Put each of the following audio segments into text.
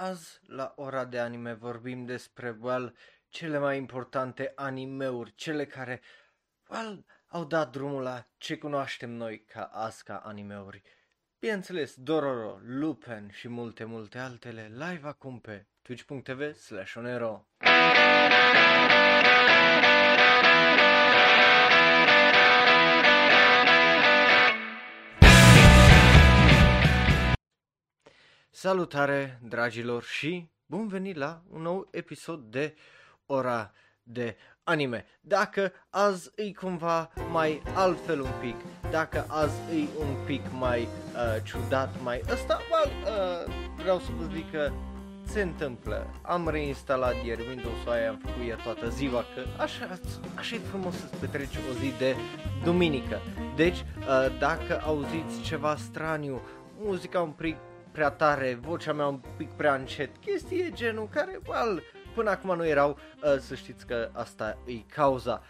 Azi, la ora de anime, vorbim despre, well, cele mai importante animeuri, cele care, well, au dat drumul la ce cunoaștem noi ca Asca animeuri. Bineînțeles, Dororo, Lupin și multe, multe altele live acum pe twitch.tv slash onero. Salutare, dragilor, și bun venit la un nou episod de Ora de Anime. Dacă azi e cumva mai altfel un pic, dacă azi e un pic mai uh, ciudat, mai ăsta, well, uh, vreau să vă zic că se întâmplă. Am reinstalat ieri Windows-ul aia, am făcut ea toată ziua, că așa, așa e frumos să-ți petreci o zi de duminică. Deci, uh, dacă auziți ceva straniu, muzica un pic prea tare, vocea mea un pic prea încet, chestii genul care, well, până acum nu erau, uh, să știți că asta e cauza.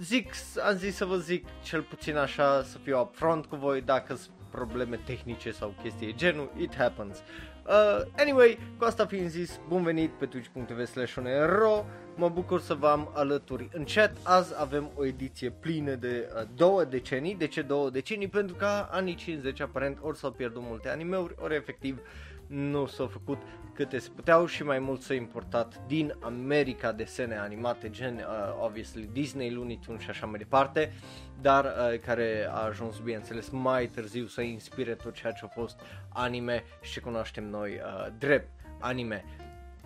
Zic, am zis să vă zic cel puțin așa, să fiu upfront cu voi, dacă sunt probleme tehnice sau chestii genul, it happens. Uh, anyway, cu asta fiind zis, bun venit pe twitch.tv slash Mă bucur să vă am alături în chat. Azi avem o ediție plină de uh, două decenii. De ce două decenii? Pentru că anii 50 aparent ori s-au pierdut multe animeuri, ori efectiv nu s-au făcut câte se puteau și mai mult s-a importat din America desene animate gen uh, obviously Disney, Looney Tunes și așa mai departe, dar uh, care a ajuns bineînțeles mai târziu să inspire tot ceea ce a fost anime și ce cunoaștem noi uh, drept anime.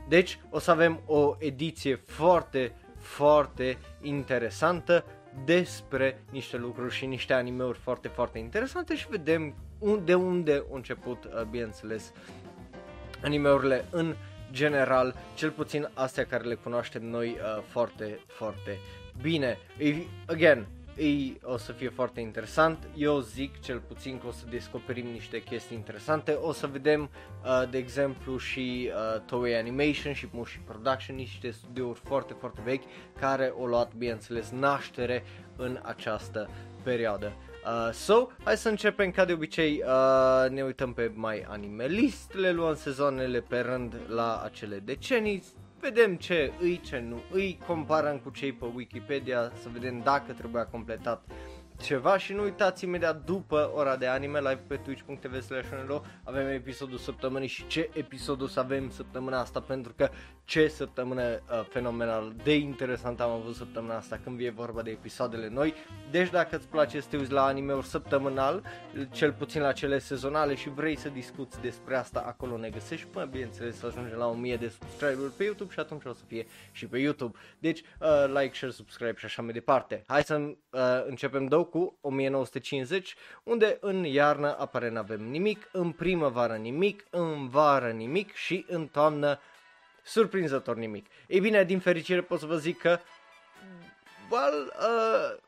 Deci o să avem o ediție foarte, foarte interesantă despre niște lucruri și niște animeuri foarte, foarte interesante și vedem de unde au început, uh, bineînțeles, animeurile în general, cel puțin astea care le cunoaștem noi uh, foarte, foarte bine. Again, ei o să fie foarte interesant. Eu zic cel puțin că o să descoperim niște chestii interesante. O să vedem, uh, de exemplu, și uh, Toei Animation și Mushi Production, niște studiouri foarte, foarte vechi care au luat, bineînțeles, naștere în această perioadă. Uh, so, hai să începem ca de obicei, uh, ne uităm pe mai anime list, le luăm sezoanele pe rând la acele decenii, vedem ce îi, ce nu îi, comparăm cu cei pe Wikipedia să vedem dacă trebuia completat ceva și nu uitați imediat după ora de anime live pe twitch.tv slash avem episodul săptămânii și ce episod o să avem săptămâna asta pentru că ce săptămână uh, fenomenal de interesant am avut săptămâna asta când e vorba de episoadele noi. Deci dacă îți place să te uiți la anime-uri săptămânal, cel puțin la cele sezonale și vrei să discuți despre asta, acolo ne găsești până bineînțeles să ajungem la 1000 de subscriberi pe YouTube și atunci o să fie și pe YouTube. Deci uh, like, share, subscribe și așa mai departe. Hai să uh, începem două cu 1950, unde în iarnă apare n-avem nimic, în primăvară nimic, în vară nimic și în toamnă surprinzător nimic. Ei bine, din fericire pot să vă zic că well, uh,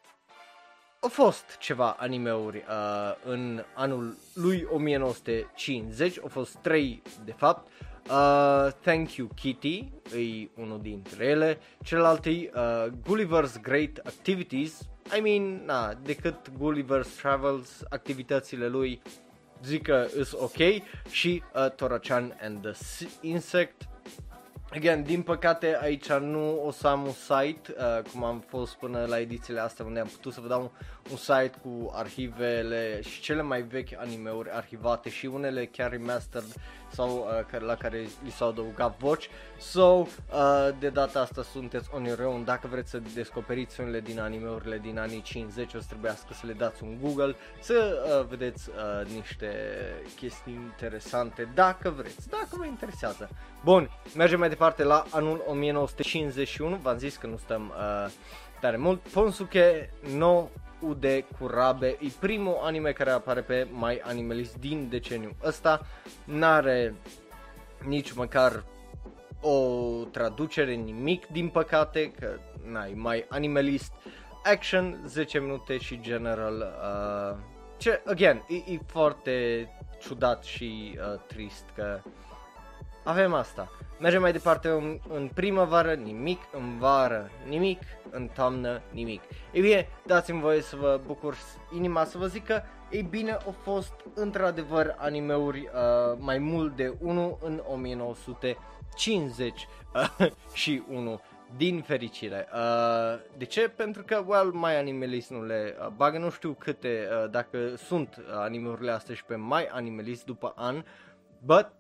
au fost ceva animeuri uh, în anul lui 1950, au fost trei de fapt. Uh, Thank You Kitty e unul dintre ele, celălalt e uh, Gulliver's Great Activities, I mean, na, decât Gulliver's Travels, activitățile lui zic că is ok și uh, Torachan and the Insect. Again, din păcate aici nu o să am un site, uh, cum am fost până la edițiile astea unde am putut să vă dau un, un site cu arhivele și cele mai vechi animeuri arhivate și unele chiar remastered sau uh, la care li s-au adăugat voci. So, uh, de data asta sunteți on your own. Dacă vreți să descoperiți unele din animeurile din anii 50, o să trebuiască să le dați un Google, să uh, vedeți uh, niște chestii interesante, dacă vreți, dacă vă interesează. Bun, mergem mai departe la anul 1951, v-am zis că nu stăm uh, tare mult. Ponsuke no Ude Kurabe e primul anime care apare pe My Animalist din deceniul ăsta. N-are nici măcar o traducere, nimic din păcate, că n-ai mai Animalist Action, 10 minute și General uh, ce, again, e, e foarte ciudat și uh, trist că avem asta. Mergem mai departe în, în primăvară, nimic, în vară, nimic, în toamnă, nimic. Ei bine, dați-mi voie să vă bucur inima să vă zic că, ei bine, au fost într-adevăr animeuri uh, mai mult de 1 în 1950 uh, și 1 din fericire. Uh, de ce? Pentru că, well, My Animalist nu le uh, bagă, nu știu câte, uh, dacă sunt uh, animeurile astea și pe My Animalist după an, but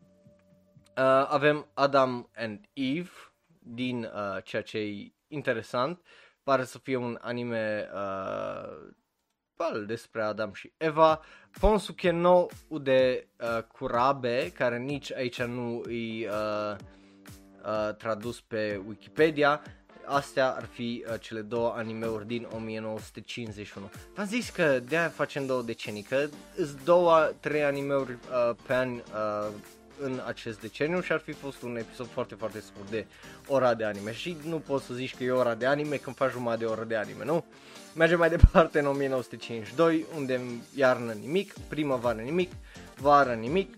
uh, avem Adam and Eve din uh, ceea ce e interesant, pare să fie un anime uh, well, despre Adam și Eva, Ponsuke no de uh, Kurabe, care nici aici nu e uh, uh, tradus pe Wikipedia, astea ar fi uh, cele două animeuri din 1951. V-am zis că de-aia facem două decenii, că sunt două, trei animeuri uh, pe an uh, în acest deceniu și ar fi fost un episod foarte, foarte scurt de ora de anime. Și nu poți să zici că e ora de anime când faci jumătate de oră de anime, nu? Mergem mai departe în 1952, unde iarnă nimic, primăvară nimic, vară nimic,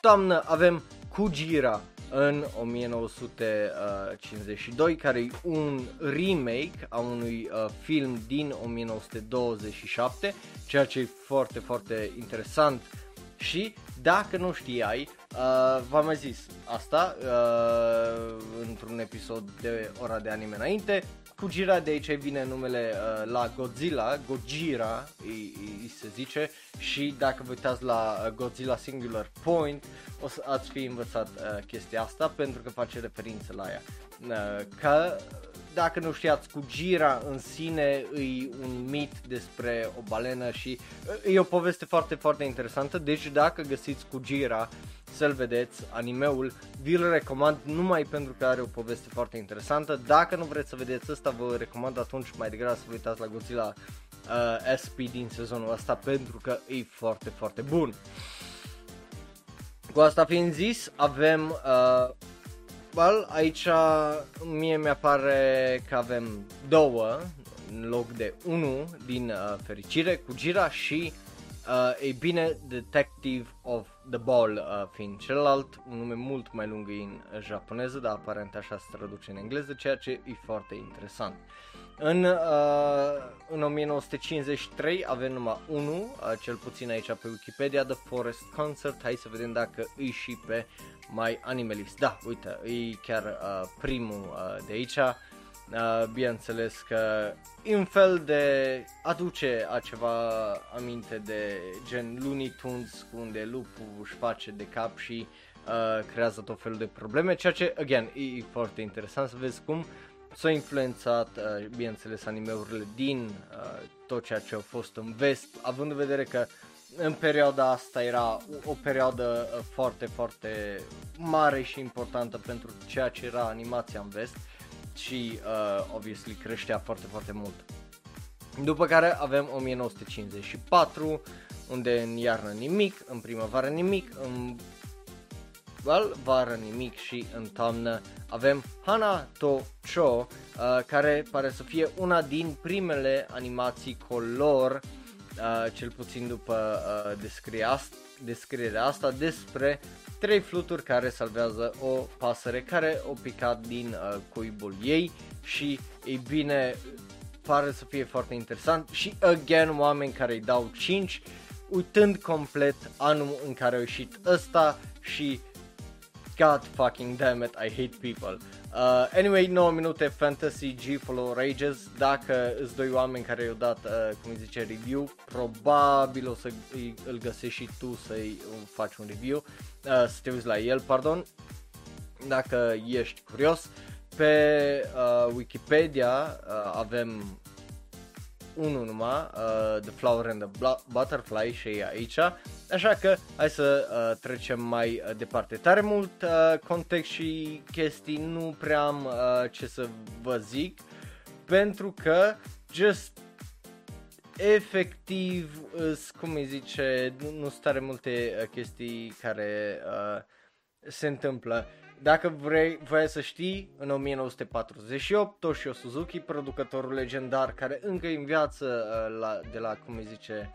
toamnă avem Kujira în 1952, care e un remake a unui uh, film din 1927, ceea ce e foarte, foarte interesant. Și dacă nu știai, uh, v-am mai zis asta uh, într-un episod de ora de anime înainte, Kujira de aici vine numele uh, la Godzilla, Gojira îi, îi se zice și dacă vă uitați la uh, Godzilla Singular Point o să ați fi învățat uh, chestia asta pentru că face referință la ea. Uh, că dacă nu știați, cu Gira în sine e un mit despre o balenă și e o poveste foarte, foarte interesantă, deci dacă găsiți cu Gira să-l vedeți, animeul, vi-l recomand numai pentru că are o poveste foarte interesantă. Dacă nu vreți să vedeți asta, vă recomand atunci mai degrabă să vă uitați la Godzilla uh, SP din sezonul ăsta pentru că e foarte, foarte bun. Cu asta fiind zis, avem uh, Well, aici mie mi-apare că avem două în loc de unul din uh, fericire cu Gira și uh, e bine Detective of the Ball uh, fiind celălalt, un nume mult mai lung în japoneză, dar aparent așa se traduce în engleză, ceea ce e foarte interesant. În, uh, în 1953 avem numai unul, uh, cel puțin aici pe Wikipedia, The Forest Concert, hai să vedem dacă îi și pe mai Animalist. Da, uite, e chiar uh, primul uh, de aici. Uh, bineînțeles că în fel de aduce a ceva aminte de gen Looney Tunes unde lupul își face de cap și uh, creează tot felul de probleme, ceea ce, again, e foarte interesant să vezi cum s-au influențat, uh, bineînțeles, animeurile din uh, tot ceea ce a fost în vest, având în vedere că în perioada asta era o perioadă uh, foarte, foarte mare și importantă pentru ceea ce era animația în vest și, uh, obviously, creștea foarte, foarte mult. După care avem 1954, unde în iarnă nimic, în primăvară nimic, în well, vară nimic și în toamnă avem Hana to Cho, uh, care pare să fie una din primele animații color uh, cel puțin după uh, descrierea asta, despre trei fluturi care salvează o pasăre care o picat din uh, cuibul ei și ei bine pare să fie foarte interesant și again oameni care îi dau 5 uitând complet anul în care a ieșit ăsta și God fucking damn it, I hate people. Uh, anyway, 9 minute Fantasy G Follow Rages. Dacă îți doi oameni care i-au dat, uh, cum zice, review Probabil o să îl găsești și tu să-i faci un review. Uh, Să te uiți la el, pardon Dacă ești curios. Pe uh, Wikipedia uh, avem unul numai, uh, The Flower and the Butterfly și e aici, așa că hai să uh, trecem mai uh, departe. Tare mult uh, context și chestii, nu prea am uh, ce să vă zic, pentru că just efectiv, cum îi zice, nu, nu sunt tare multe uh, chestii care uh, se întâmplă. Dacă vrei, vrei să știi, în 1948, Toshio Suzuki, producătorul legendar care încă e în viață uh, la, de la, cum îi zice,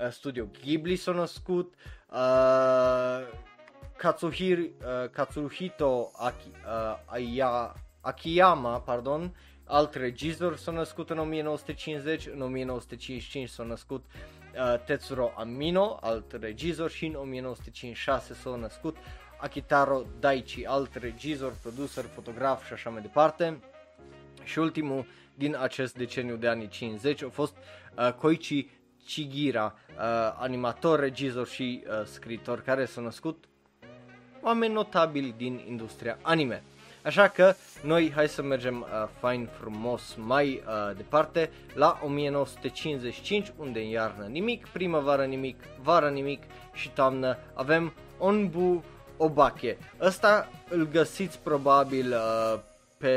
uh, studio Ghibli s-a născut. Uh, Katsuhiro, uh, Katsuhito Aki, uh, Aya, Akiyama, pardon, alt regizor s-a născut în 1950, în 1955 s-a născut uh, Tetsuro Amino, alt regizor și în 1956 s-a născut Akitaro Daichi, alt regizor, producer, fotograf și așa mai departe. Și ultimul din acest deceniu de anii 50 a fost uh, Koichi Chigira, uh, animator, regizor și uh, scriitor care s-a născut oameni notabili din industria anime. Așa că noi hai să mergem uh, fain frumos mai uh, departe la 1955 unde în iarnă nimic, primăvară nimic, vară nimic și toamnă avem Onbu Obake. Ăsta îl găsiți probabil uh, pe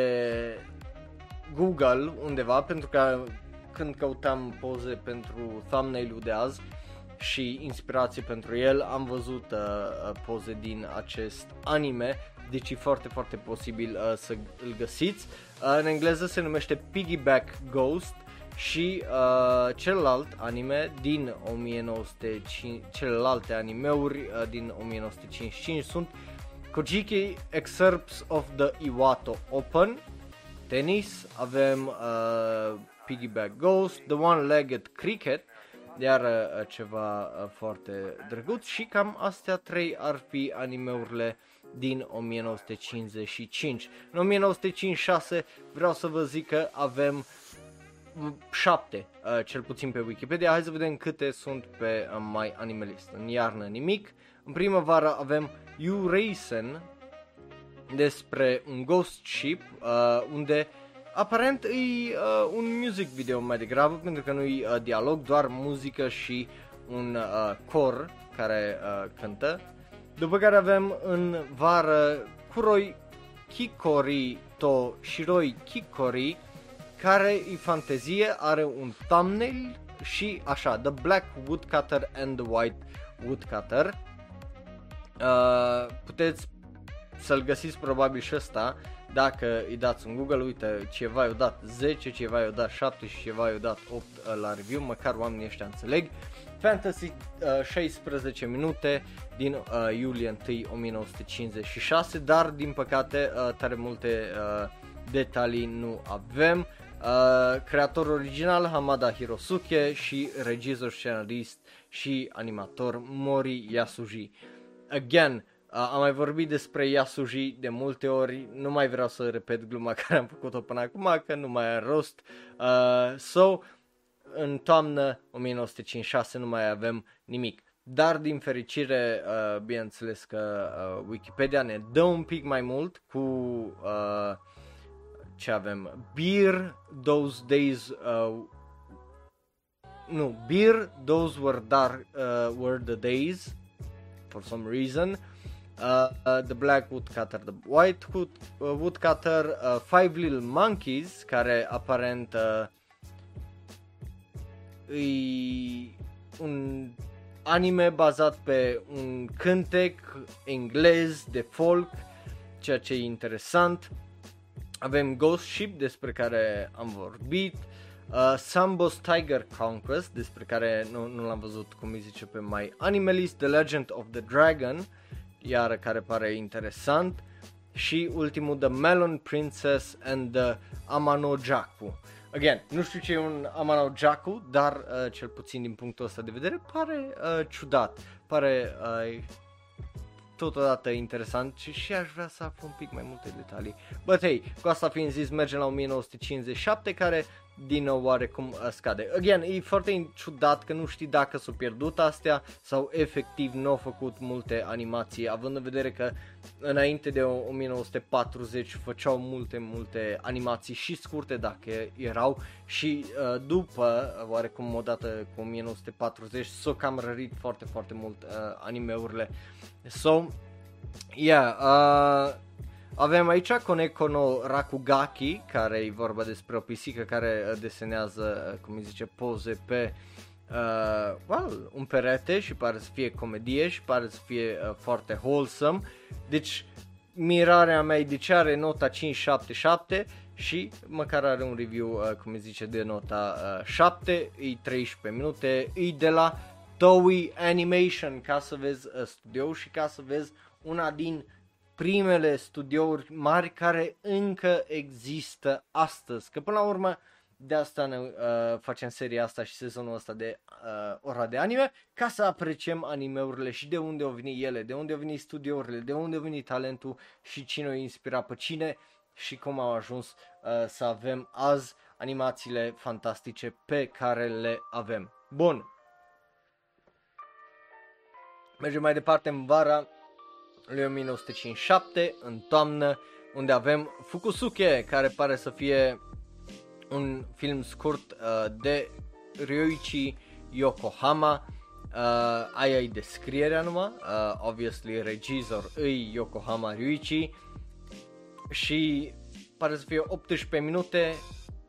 Google undeva pentru că când căutam poze pentru thumbnail-ul de azi și inspirație pentru el, am văzut uh, uh, poze din acest anime, deci e foarte, foarte posibil uh, să îl găsiți. Uh, în engleză se numește Piggyback Ghost și uh, celălalt anime din 1905, celelalte animeuri uh, din 1955 sunt Kojiki Excerpts of the Iwato Open, Tennis, avem uh, Piggyback Ghost, The One-Legged Cricket, iar uh, ceva uh, foarte drăguț și cam astea trei ar fi animeurile din 1955. În 1956 vreau să vă zic că avem 7, uh, cel puțin pe Wikipedia. Hai să vedem câte sunt pe uh, mai Animalist. În iarnă nimic. În primăvară avem Eurasian despre un ghost ship uh, unde aparent e un music video mai degrabă pentru că nu e dialog, doar muzică și un cor care cântă. După care avem în vară Kuroi Kikori to Shiroi Kikori care e fantezie, are un thumbnail și așa, The Black Woodcutter and the White Woodcutter. Uh, puteți să-l găsiți probabil și ăsta dacă îi dați un Google, uite, ceva i-a dat 10, ceva i-a dat 7 și ceva i-a dat 8 uh, la review, măcar oamenii ăștia înțeleg. Fantasy uh, 16 minute din uh, iulie 1 1956, dar din păcate uh, tare multe uh, detalii nu avem. Uh, creator original Hamada Hirosuke și regizor, scenarist și animator Mori Yasuji. Again, Uh, am mai vorbit despre Yasuji de multe ori, nu mai vreau să repet gluma care am făcut-o până acum, că nu mai are rost. Uh, so, în toamnă 1956 nu mai avem nimic. Dar din fericire, uh, bineînțeles că uh, Wikipedia ne dă un pic mai mult cu uh, ce avem. Beer, those days, uh, nu, beer, those were dark, uh, were the days, for some reason uh, uh, The Black Woodcutter, The White Wood, uh, Woodcutter, uh, Five Little Monkeys, care aparent uh, e un anime bazat pe un cântec englez de folk, ceea ce e interesant. Avem Ghost Ship, despre care am vorbit, uh, Sambo's Tiger Conquest, despre care nu, nu l-am văzut, cum îi zice pe mai Animalist, The Legend of the Dragon, iar care pare interesant și ultimul The Melon Princess and the Amanojaku. Again, nu știu ce e un Amanojaku, dar uh, cel puțin din punctul ăsta de vedere pare uh, ciudat, pare uh, totodată interesant și, și aș vrea să aflu un pic mai multe detalii. But hey, cu asta fiind zis, mergem la 1957 care din nou oarecum uh, scade. Again, e foarte ciudat că nu știi dacă s-au pierdut astea sau efectiv nu au făcut multe animații, având în vedere că înainte de 1940 făceau multe, multe animații și scurte dacă erau și uh, după, oarecum odată cu 1940, s-au cam rărit foarte, foarte mult uh, animeurile. So, yeah, uh, avem aici Koneko no Rakugaki, care e vorba despre o pisică care uh, desenează, uh, cum îi zice, poze pe uh, well, un perete și pare să fie comedie și pare să fie uh, foarte wholesome. Deci, mirarea mea e de ce are nota 577 și măcar are un review, uh, cum îi zice, de nota uh, 7, e 13 minute, e de la Toei Animation, ca să vezi uh, studio și ca să vezi una din primele studiouri mari care încă există astăzi. Că până la urmă de asta ne uh, facem seria asta și sezonul ăsta de uh, ora de anime, ca să apreciem animeurile și de unde au venit ele, de unde au venit studiourile, de unde a venit talentul și cine o inspira pe cine și cum au ajuns uh, să avem azi animațiile fantastice pe care le avem. Bun. Mergem mai departe în vara lui 1957, în toamnă, unde avem Fukusuke, care pare să fie un film scurt uh, de Ryoichi Yokohama. Uh, aia e descrierea numai, uh, obviously regizor îi Yokohama Ryuichi și pare să fie 18 minute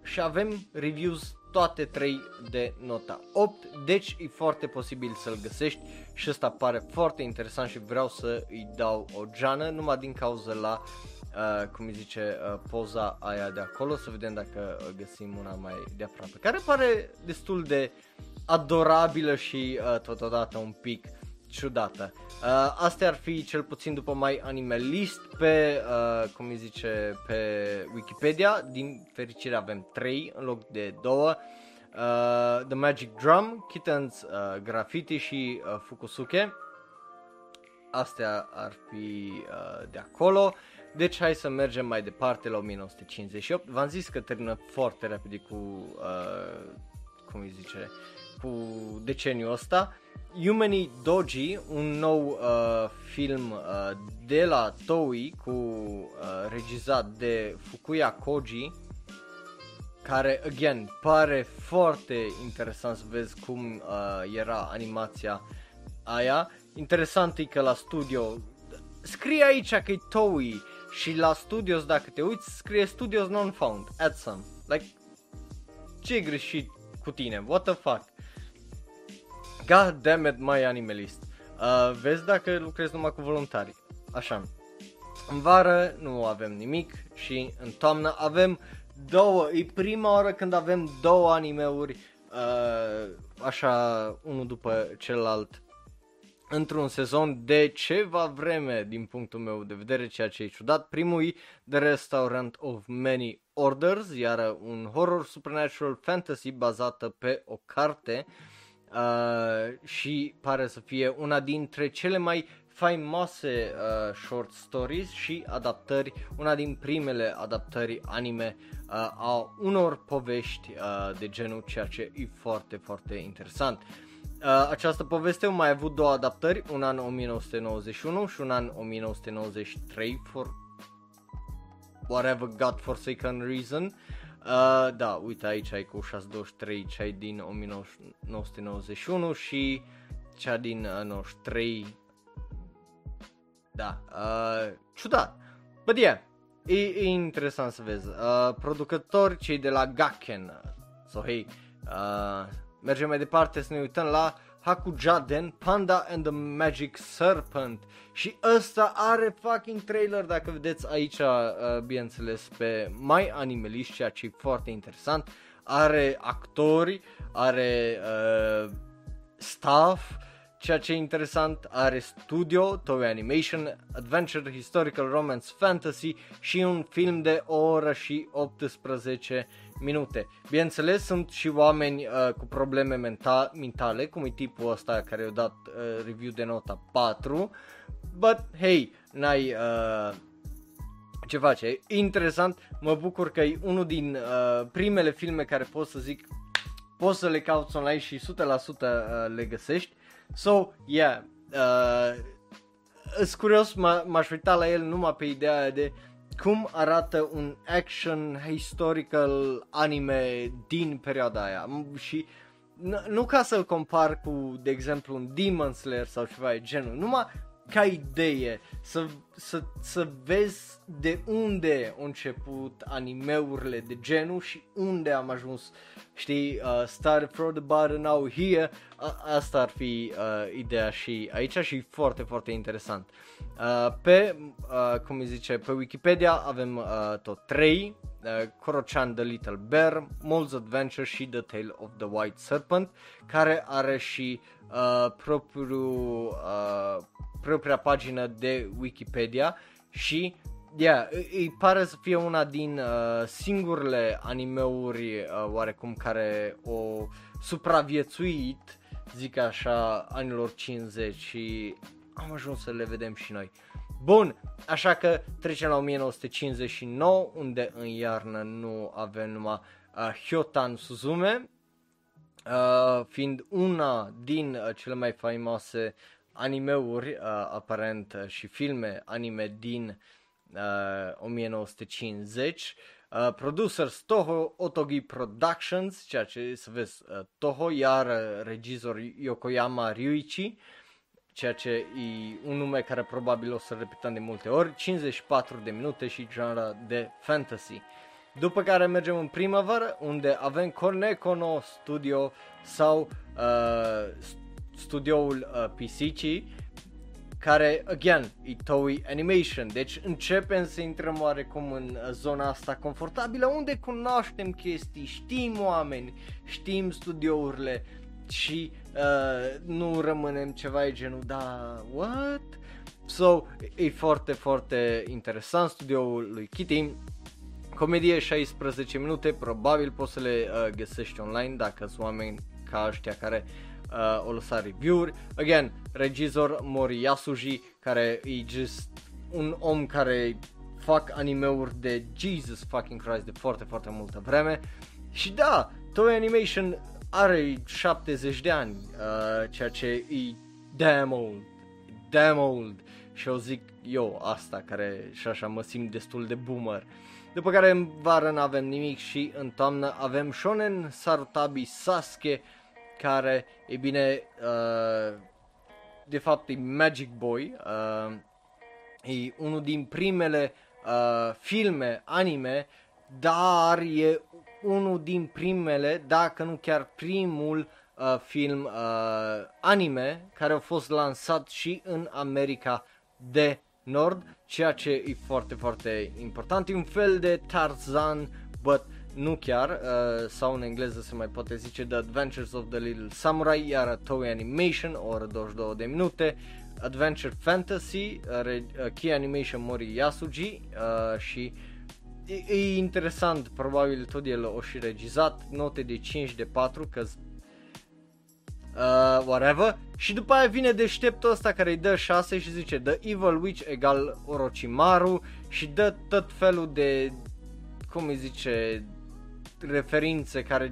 și avem reviews toate 3 de nota 8, deci e foarte posibil să-l găsești și ăsta pare foarte interesant și vreau să îi dau o geană numai din cauza la uh, cum îi zice, uh, poza aia de acolo, să vedem dacă găsim una mai de aproape, care pare destul de adorabilă și uh, totodată un pic ciudată. Uh, astea ar fi cel puțin după mai animalist pe, uh, cum îi zice, pe Wikipedia. Din fericire avem 3 în loc de 2. Uh, The Magic Drum, Kittens, uh, Graffiti și uh, Fukusuke. Astea ar fi uh, de acolo. Deci hai să mergem mai departe la 1958. V-am zis că termină foarte repede cu, uh, cum îi zice, cu deceniul ăsta. Yumeni Doji, un nou uh, film uh, de la Toei cu uh, regizat de Fukuya Koji care, again, pare foarte interesant să vezi cum uh, era animația aia. Interesant e că la studio scrie aici că e Toei și la studios, dacă te uiți, scrie studios non-found, add some. Like, ce greșit cu tine? What the fuck? God damn it, my animalist. Uh, vezi dacă lucrezi numai cu voluntari. Așa. În vară nu avem nimic și în toamnă avem două. E prima oară când avem două animeuri uh, așa unul după celălalt într-un sezon de ceva vreme din punctul meu de vedere, ceea ce e ciudat. Primul e The Restaurant of Many Orders, iar un horror supernatural fantasy bazată pe o carte uh, și pare să fie una dintre cele mai faimoase uh, short stories și adaptări, una din primele adaptări anime uh, a unor povești uh, de genul, ceea ce e foarte, foarte interesant. Uh, această poveste a mai avut două adaptări, un an 1991 și un an 1993 for whatever god forsaken reason. Uh, da, uite aici ai cu 623, cea din 1991 și cea din uh, 93. Da, uh, ciudat. But yeah, e, e interesant să vezi. Uh, producători cei de la Gakken. So hey, uh, mergem mai departe să ne uităm la Hakujaden, Panda and the Magic Serpent și ăsta are fucking trailer dacă vedeți aici, uh, bineînțeles, pe My Animalist, ceea ce e foarte interesant. Are actori, are uh, staff, ceea ce e interesant, are studio, Toei Animation, Adventure, Historical Romance, Fantasy și un film de o oră și 18 minute. Bineînțeles, sunt și oameni uh, cu probleme menta- mentale, cum e tipul ăsta care a dat uh, review de nota 4, but hey, n-ai... Uh, ce face? E interesant, mă bucur că e unul din uh, primele filme care pot să zic poți să le cauți online și 100% uh, le găsești. So, yeah, uh, sunt curios, m-aș uita la el numai pe ideea de cum arată un action historical anime din perioada aia? Și nu ca să-l compar cu, de exemplu, un Demon Slayer sau ceva de genul, numai ca idee, să, să, să vezi de unde au început animeurile de genul și unde am ajuns, știi, uh, started from the bottom, now here, uh, asta ar fi uh, ideea și aici și foarte, foarte interesant. Uh, pe, uh, cum îi zice, pe Wikipedia avem uh, tot trei, uh, Korochan the Little Bear, Mole's Adventure și The Tale of the White Serpent, care are și uh, propriul uh, propria pagină de Wikipedia și Yeah, îi pare să fie una din uh, singurele animeuri uh, oarecum care o supraviețuit, zic așa, anilor 50 și am ajuns să le vedem și noi. Bun, așa că trecem la 1959, unde în iarnă nu avem numai uh, Hyotan Suzume, uh, fiind una din uh, cele mai faimoase animeuri, uh, aparent, uh, și filme anime din uh, 1950. Uh, producers Toho Otogi Productions, ceea ce să vezi uh, Toho, iar uh, regizor Yokoyama Ryuichi, ceea ce e un nume care probabil o să repetăm de multe ori, 54 de minute și genre de fantasy. După care mergem în primăvară, unde avem Cornecono Studio sau uh, studioul uh, PCC, care, again, e Toei Animation. Deci începem să intrăm oarecum în uh, zona asta confortabilă, unde cunoaștem chestii, știm oameni, știm studiourile și uh, nu rămânem ceva de genul, da, what? So, e foarte, foarte interesant studioul lui Kitty. Comedie 16 minute, probabil poți să le uh, găsești online dacă sunt oameni ca ăștia care uh, o lăsa review-uri. Again, regizor Mori Yasuji, care e just un om care fac animeuri de Jesus fucking Christ de foarte, foarte multă vreme. Și da, Toei Animation are 70 de ani, uh, ceea ce e damn old, damn old. Și eu zic eu asta, care și așa mă simt destul de boomer. După care în vară nu avem nimic și în toamnă avem Shonen Sarutabi Sasuke, care, e bine, uh, de fapt e Magic Boy, uh, e unul din primele uh, filme anime, dar e unul din primele, dacă nu chiar primul uh, film uh, anime care a fost lansat și în America de Nord, ceea ce e foarte, foarte important. E un fel de Tarzan, but nu chiar, uh, sau în engleză se mai poate zice The Adventures of the Little Samurai, iar Toei Animation, o oră 22 de minute, Adventure Fantasy, uh, uh, Key Animation Mori Yasuji uh, și e, e interesant, probabil tot el o și regizat, note de 5 de 4, că uh, whatever. Și după aia vine deșteptul ăsta care îi dă 6 și zice The Evil Witch egal Orochimaru și dă tot felul de, cum îi zice, referințe care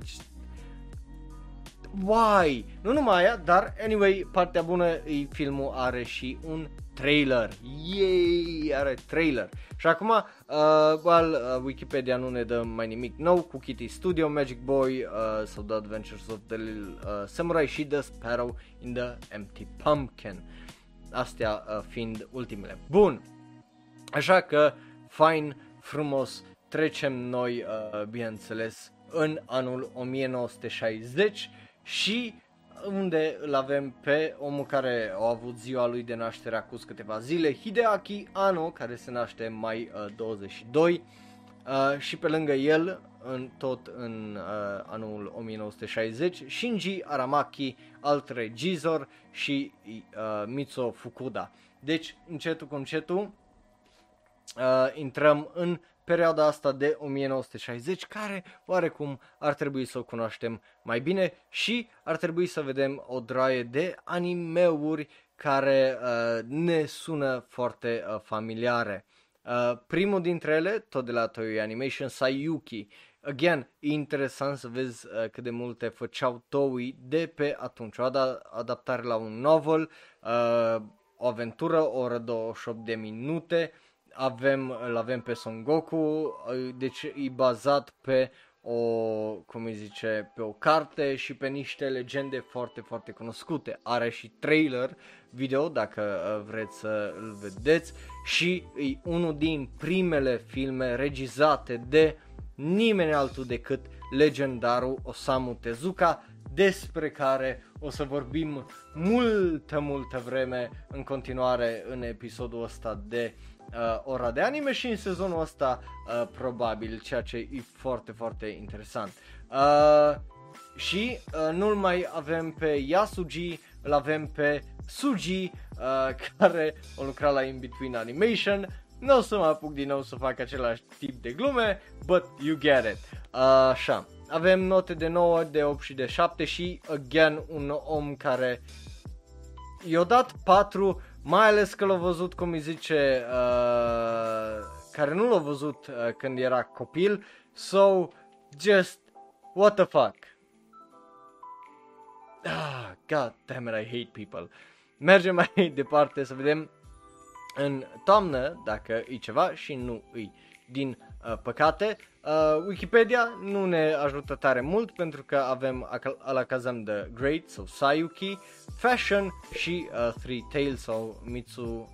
Why? Nu numai aia, dar anyway, partea bună e filmul are și un trailer. Yay, are trailer. Și acum, uh, well, uh, Wikipedia nu ne dă mai nimic nou cu Kitty Studio, Magic Boy uh, sau The Adventures of the Little uh, Samurai și The Sparrow in the Empty Pumpkin. Astea uh, fiind ultimele. Bun. Așa că, fine, frumos, trecem noi, uh, bineînțeles, în anul 1960 și unde îl avem pe omul care a avut ziua lui de naștere acum câteva zile, Hideaki Anno, care se naște mai uh, 22 uh, și pe lângă el, în, tot în uh, anul 1960, Shinji Aramaki, alt regizor și uh, Mitsuo Fukuda. Deci, încetul cu încetul, uh, intrăm în perioada asta de 1960, care oarecum ar trebui să o cunoaștem mai bine și ar trebui să vedem o draie de animeuri care uh, ne sună foarte uh, familiare. Uh, primul dintre ele, tot de la Toei Animation, Sayuki. Again, e interesant să vezi uh, cât de multe făceau Toei de pe atunci. O ad- adaptare la un novel, uh, o aventură, o oră 28 de minute, uh, avem, îl avem pe Son Goku, deci e bazat pe o, cum îi zice, pe o carte și pe niște legende foarte, foarte cunoscute. Are și trailer video, dacă uh, vreți să îl vedeți, și e unul din primele filme regizate de nimeni altul decât legendarul Osamu Tezuka, despre care o să vorbim multă, multă vreme în continuare în episodul ăsta de uh, ora de anime și în sezonul ăsta uh, probabil, ceea ce e foarte, foarte interesant. Uh, și uh, nu-l mai avem pe Yasuji îl avem pe Suji, uh, care a lucrat la In-Between Animation. Nu o să mă apuc din nou să fac același tip de glume, but you get it. Uh, așa, avem note de 9, de 8 și de 7 și, again, un om care i-a dat 4, mai ales că l-a văzut, cum îi zice, uh, care nu l-a văzut uh, când era copil, so, just, what the fuck. Ah, god damn it, I hate people. Mergem mai departe să vedem în toamnă, dacă e ceva și nu îi din uh, păcate. Uh, Wikipedia nu ne ajută tare mult pentru că avem Alakazam the Great sau Sayuki, Fashion și uh, Three Tales sau Mitsu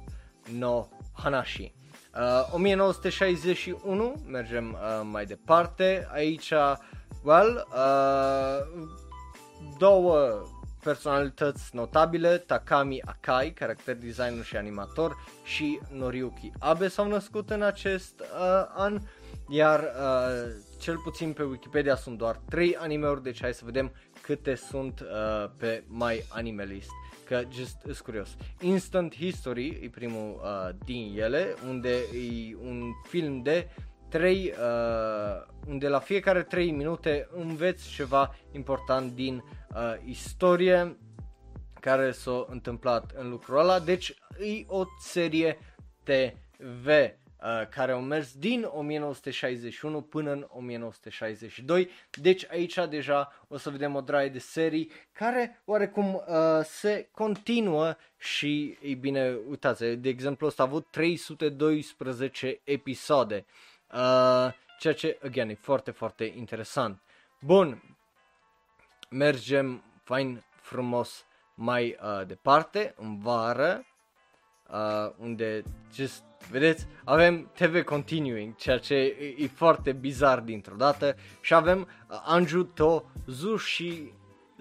no Hanashi. Uh, 1961, mergem uh, mai departe, aici, well, uh, două personalități notabile, Takami Akai, character designer și animator, și Noriyuki Abe s-au născut în acest uh, an, iar uh, cel puțin pe Wikipedia sunt doar 3 animeuri, deci hai să vedem câte sunt uh, pe My Anime List că just îs curios. Instant History e primul uh, din ele, unde e un film de 3, uh, unde la fiecare 3 minute înveți ceva important din uh, istorie care s-a întâmplat în lucrul ăla, deci e o serie TV uh, care au mers din 1961 până în 1962. Deci aici deja o să vedem o draie de serii care oarecum uh, se continuă și, e bine, uitați, de exemplu ăsta a avut 312 episoade. Uh, ceea ce, again, e foarte, foarte interesant. Bun, mergem fain frumos mai uh, departe, în vară, uh, unde, just, vedeți, avem TV Continuing, ceea ce e, e foarte bizar dintr-o dată și avem uh, Anju To Zushi,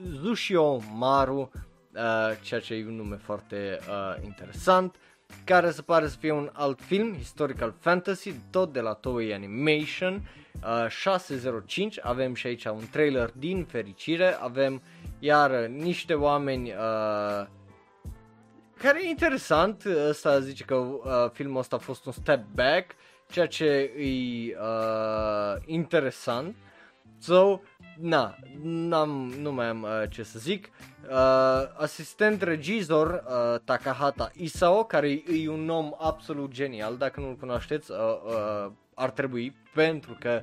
Zushio Maru, uh, ceea ce e un nume foarte uh, interesant care se pare să fie un alt film, Historical Fantasy, tot de la Toei Animation, uh, 605, avem și aici un trailer din fericire, avem iar niște oameni uh, care e interesant, ăsta zice că uh, filmul ăsta a fost un step back, ceea ce e uh, interesant. So, na, n-am, nu mai am uh, ce să zic. Uh, asistent regizor uh, Takahata Isao, care e un om absolut genial, dacă nu-l cunoașteți, uh, uh, ar trebui, pentru că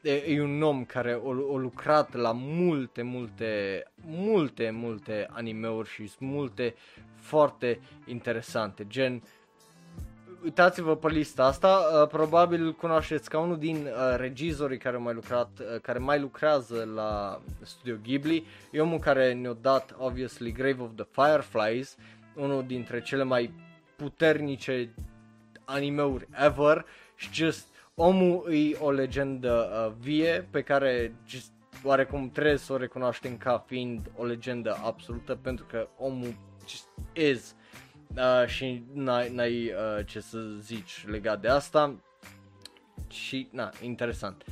e, e un om care a, a lucrat la multe, multe, multe, multe animeuri și multe foarte interesante, gen uh, uitați-vă pe lista asta, uh, probabil cunoașteți ca unul din uh, regizorii care mai lucrat, uh, care mai lucrează la Studio Ghibli, e omul care ne-a dat, obviously, Grave of the Fireflies, unul dintre cele mai puternice animeuri ever. Și just omul e o legendă uh, vie pe care just, oarecum trebuie să o recunoaștem ca fiind o legendă absolută pentru că omul just is uh, și n-ai, n-ai uh, ce să zici legat de asta și, na, interesant.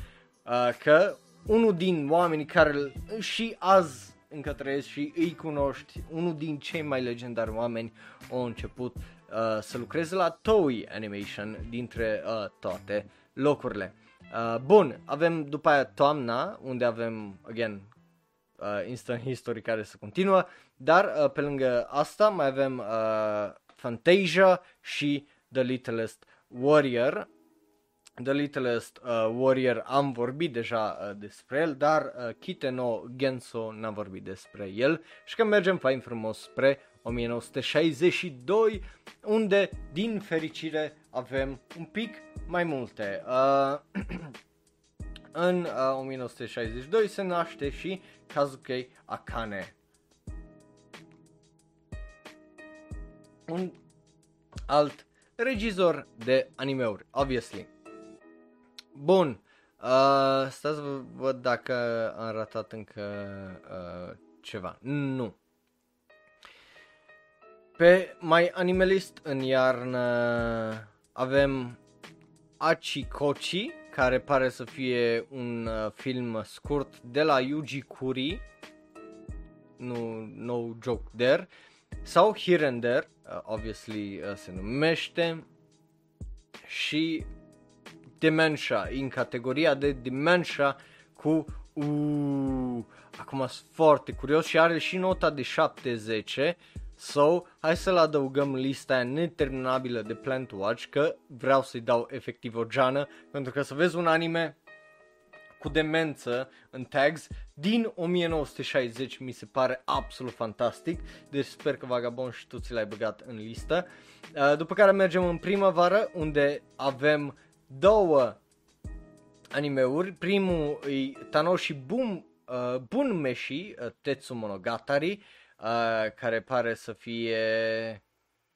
Uh, că unul din oamenii care și azi încă trăiesc și îi cunoști, unul din cei mai legendari oameni au început uh, să lucreze la Toei Animation dintre uh, toate locurile. Uh, bun, avem după aia toamna, unde avem, again, uh, Instant History care se continuă, dar uh, pe lângă asta mai avem uh, Fantasia și The Littlest Warrior. The Littlest uh, Warrior am vorbit deja uh, despre el, dar uh, Kiteno Genso n-am vorbit despre el și că mergem fain frumos spre 1962, unde, din fericire, avem un pic mai multe. Uh, în uh, 1962 se naște și Kazuke Akane. Un alt regizor de animeuri, obviously. Bun, uh, stați să văd dacă am ratat încă uh, ceva. Nu. Pe mai Animalist în iarnă avem Achikochi, care pare să fie un uh, film scurt de la Yuji Kuri. nu no joke there, sau Here and There, uh, obviously uh, se numește, și Dementia, în categoria de Dementia cu uh, acum sunt foarte curios și are și nota de 70 So, hai să-l adăugăm lista neterminabilă de Plant Watch că vreau să-i dau efectiv o geană pentru că să vezi un anime cu demență în tags din 1960 mi se pare absolut fantastic, deci sper că Vagabond și tu ți l-ai băgat în listă. Uh, după care mergem în primăvară unde avem două animeuri, primul e Tanoshi Boom, uh, Bun Meshi, uh, Tetsu Monogatari, uh, care pare să fie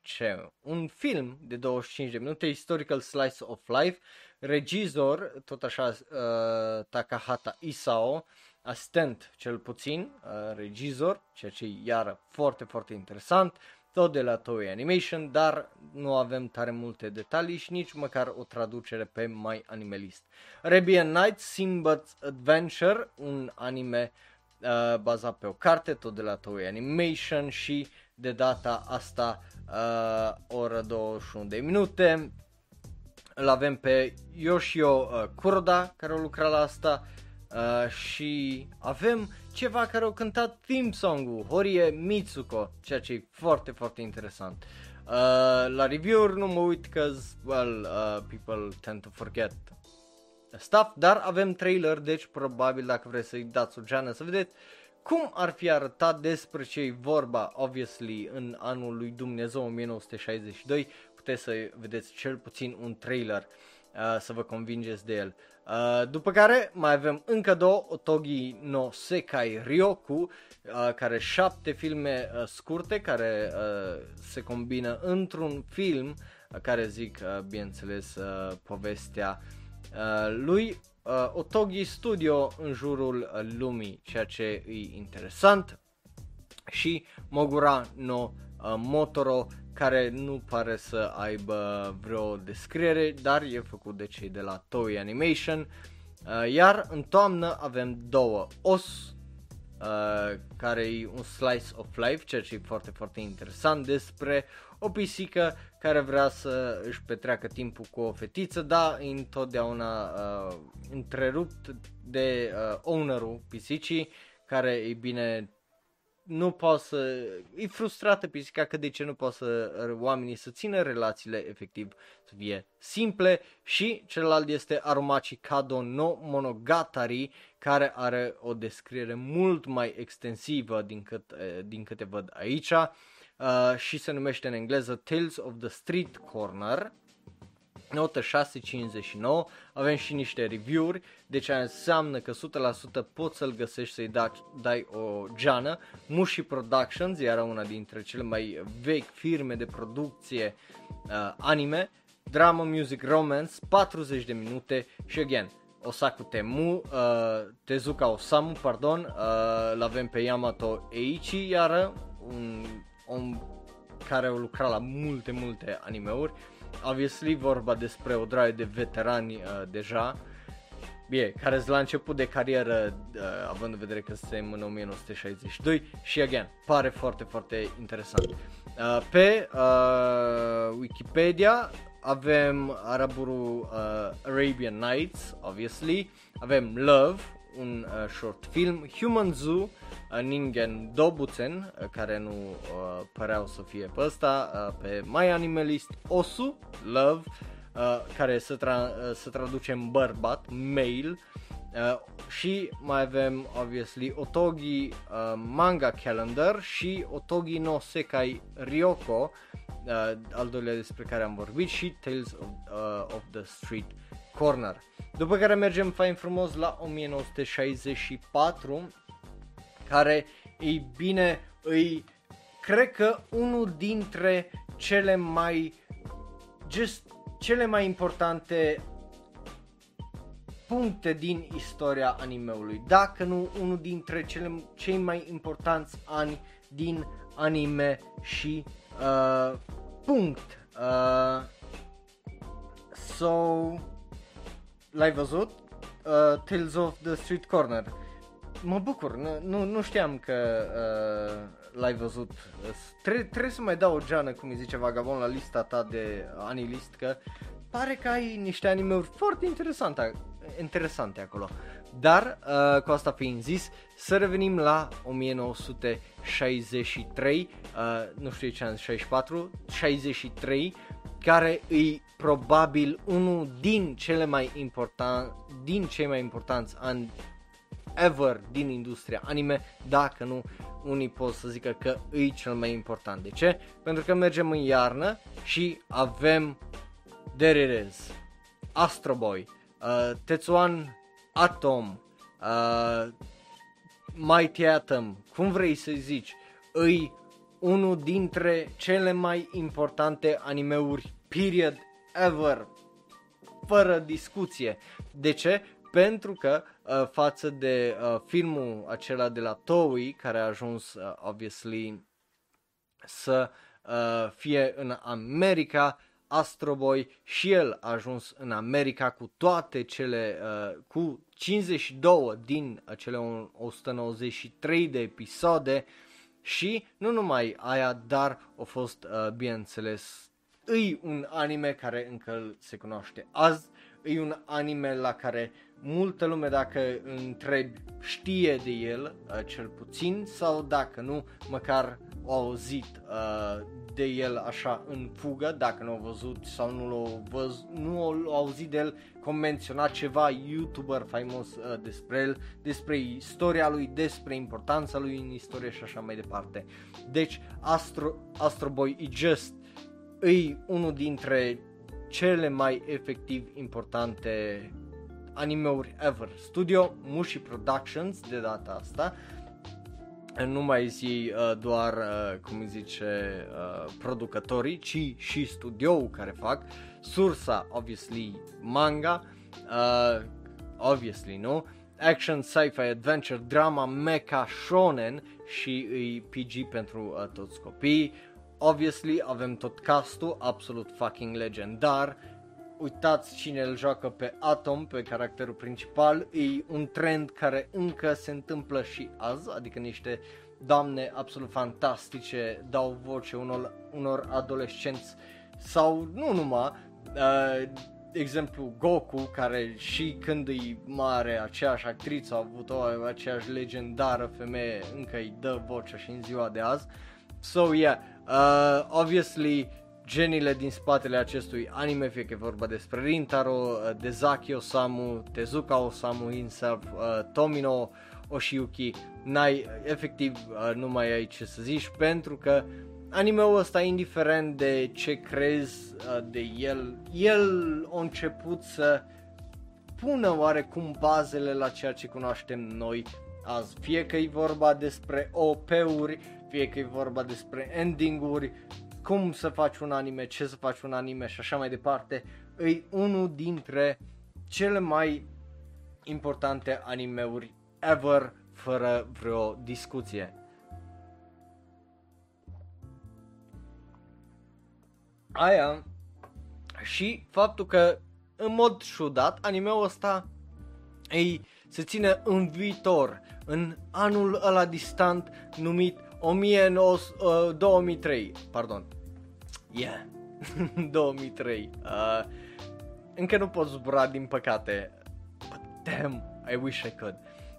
ce? Un film de 25 de minute, historical slice of life, regizor, tot așa, uh, Takahata Isao, asistent cel puțin, uh, regizor, ceea ce e iară foarte, foarte interesant, tot de la Toei Animation, dar nu avem tare multe detalii și nici măcar o traducere pe My Animalist. Arabian Nights, Sinbad's Adventure, un anime uh, bazat pe o carte, tot de la Toei Animation și de data asta uh, oră 21 de minute. Îl avem pe Yoshio uh, Kuroda care a lucrat la asta uh, și avem ceva care au cântat theme song-ul, Horie Mitsuko, ceea ce e foarte, foarte interesant. Uh, la review-uri nu mă uit că, well, uh, people tend to forget stuff, dar avem trailer, deci probabil dacă vreți să-i dați o geană să vedeți cum ar fi arătat despre ce e vorba, obviously, în anul lui Dumnezeu 1962, puteți să vedeți cel puțin un trailer uh, să vă convingeți de el. Uh, după care mai avem încă două, Otogi no Sekai Ryoku, uh, care șapte filme uh, scurte care uh, se combină într-un film uh, care zic, uh, bineînțeles, uh, povestea uh, lui uh, Otogi Studio în jurul uh, lumii, ceea ce e interesant și Mogura no uh, Motoro care nu pare să aibă vreo descriere, dar e făcut de cei de la Toei Animation. Uh, iar în toamnă avem două os, uh, care e un slice of life, ceea ce e foarte, foarte interesant despre o pisică care vrea să își petreacă timpul cu o fetiță, dar întotdeauna uh, întrerupt de uh, ownerul pisicii, care, e bine, nu poate să... E frustrată pisica că de ce nu poate să oamenii să țină relațiile efectiv să fie simple și celălalt este Aromachi Kado no Monogatari care are o descriere mult mai extensivă din, cât, din câte văd aici uh, și se numește în engleză Tales of the Street Corner notă 6.59, avem și niște review-uri, deci înseamnă că 100% poți să-l găsești să-i dai, dai o geană. Mushi Productions era una dintre cele mai vechi firme de producție uh, anime, drama, music, romance, 40 de minute și again, Osaku Temu, uh, Tezuka Osamu, pardon, uh, l-avem pe Yamato Eiichi, iară, un om care a lucrat la multe, multe animeuri obviously vorba despre o draie de veterani uh, deja, Bine, care la început de carieră, uh, având în vedere că suntem în 1962 și, again, pare foarte, foarte interesant. Uh, pe uh, Wikipedia avem araburul uh, Arabian Nights, obviously, avem Love, un uh, short film, Human Zoo, Ningen Dobuțen, uh, care nu uh, păreau să fie pe ăsta, uh, pe My Animalist Osu, Love, uh, care se, tra- uh, se traduce în bărbat, male, uh, și mai avem, obviously, Otogi uh, Manga Calendar și Otogi no Sekai Ryoko, uh, al doilea despre care am vorbit, și Tales of, uh, of the Street Corner. După care mergem fain frumos la 1964 care, ei bine, îi cred că unul dintre cele mai just cele mai importante puncte din istoria animeului, dacă nu unul dintre cele, cei mai importanți ani din anime și uh, punct. Uh, so, l-ai văzut? Uh, Tales of the Street Corner mă bucur, nu, nu, nu știam că uh, l-ai văzut. Tre- trebuie să mai dau o geană, cum îi zice Vagabond, la lista ta de anilist, că pare că ai niște anime-uri foarte interesante, interesante acolo. Dar, uh, cu asta fiind zis, să revenim la 1963, uh, nu știu ce am 64, 63, care îi probabil unul din cele mai important, din cei mai importanți ani ever din industria anime, dacă nu unii pot să zică că e cel mai important. De ce? Pentru că mergem în iarnă și avem There it is, Astro Boy, uh, Tetsuan Atom, uh, Mighty Atom, cum vrei să zici, îi unul dintre cele mai importante animeuri period ever, fără discuție. De ce? Pentru că uh, față de uh, filmul acela de la Toei, care a ajuns, uh, obviously, să uh, fie în America, Astro Boy și el a ajuns în America cu toate cele, uh, cu 52 din cele 193 de episoade și nu numai aia, dar a fost, uh, bineînțeles, îi un anime care încă se cunoaște azi, e un anime la care multă lume dacă întrebi știe de el uh, cel puțin sau dacă nu măcar au auzit uh, de el așa în fugă, dacă nu au văzut sau nu l-au, văz, nu au auzit de el cum menționa ceva youtuber faimos uh, despre el, despre istoria lui, despre importanța lui în istorie și așa mai departe. Deci Astro, Astro Boy e just, e unul dintre cele mai efectiv importante animeuri ever. Studio Mushi Productions de data asta nu mai zi uh, doar, uh, cum îi zice, uh, producătorii, ci și studioul care fac, sursa, obviously, manga, uh, obviously, nu? Action, sci-fi, adventure, drama, mecha, shonen și e PG pentru uh, toți copiii. Obviously, avem tot castul, absolut fucking legendar. Uitați cine îl joacă pe Atom, pe caracterul principal, e un trend care încă se întâmplă și azi, adică niște doamne absolut fantastice dau voce unor, unor adolescenți sau nu numai, uh, exemplu Goku, care și când e mare, aceeași actriță a avut o aceeași legendară femeie, încă îi dă vocea și în ziua de azi. So, yeah, uh, obviously, genile din spatele acestui anime, fie că e vorba despre Rintaro, uh, Dezaki Osamu, Tezuka Osamu himself, uh, Tomino Oshiyuki, n-ai, efectiv, uh, nu mai ai ce să zici, pentru că animeul ăsta, indiferent de ce crezi uh, de el, el a început să pună oarecum bazele la ceea ce cunoaștem noi azi. Fie că e vorba despre OP-uri, fie că e vorba despre ending-uri, cum să faci un anime, ce să faci un anime și așa mai departe, e unul dintre cele mai importante animeuri ever fără vreo discuție. Aia și faptul că în mod ciudat animeul ăsta ei se ține în viitor, în anul ăla distant numit 1900, uh, 2003, pardon. Yeah, 2003. Uh, încă nu pot zbura din păcate. But damn, I wish I could.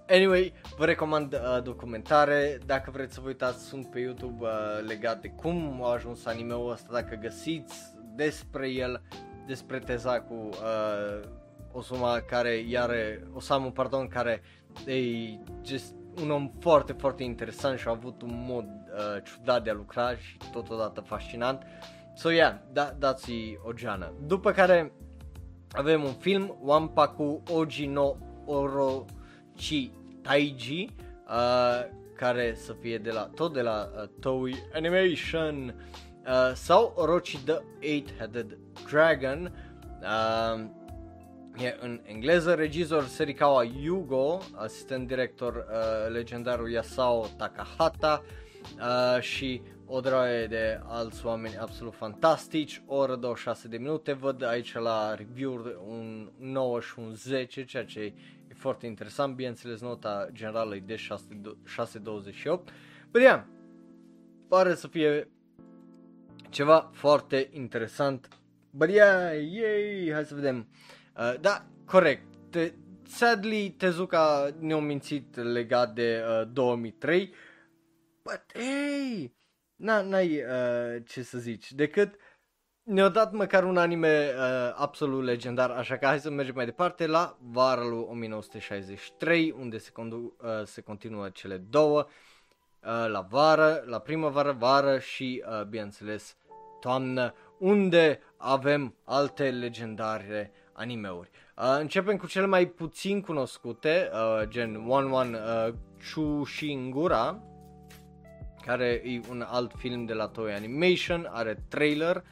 Anyway, vă recomand uh, documentare, dacă vreți să vă uitați, sunt pe YouTube uh, legate cum a ajuns anime-ul ăsta, dacă găsiți despre el, despre Tezaku, uh, Osama care iare, Osamu, pardon, care e just un om foarte, foarte interesant și a avut un mod uh, ciudat de a lucra și totodată fascinant. So yeah, da, dați o geană. După care avem un film, Wampaku Oji no Orochi Taiji, uh, care să fie de la, tot de la uh, Toei Animation uh, sau Orochi the Eight-Headed Dragon. Uh, e în engleză, regizor Serikawa Yugo, asistent director uh, legendarul Yasao Takahata uh, și o draie de alți oameni absolut fantastici, o oră 26 de minute, văd aici la review un 9 și un 10, ceea ce e foarte interesant, bineînțeles nota generală e de 6.28, but yeah, pare să fie ceva foarte interesant, but yeah, yay, hai să vedem, uh, da, corect, te, sadly Tezuka ne-a mințit legat de uh, 2003, but hey, n-ai uh, ce să zici, decât ne-a dat măcar un anime uh, absolut legendar, așa că hai să mergem mai departe la vara lui 1963, unde se, condu- uh, se continuă cele două, uh, la vară, la primăvară, vară și, uh, bineînțeles, toamnă, unde avem alte legendare animeuri. Uh, începem cu cele mai puțin cunoscute, uh, gen One One uh, Chushingura, care e un alt film de la Toei Animation, are trailer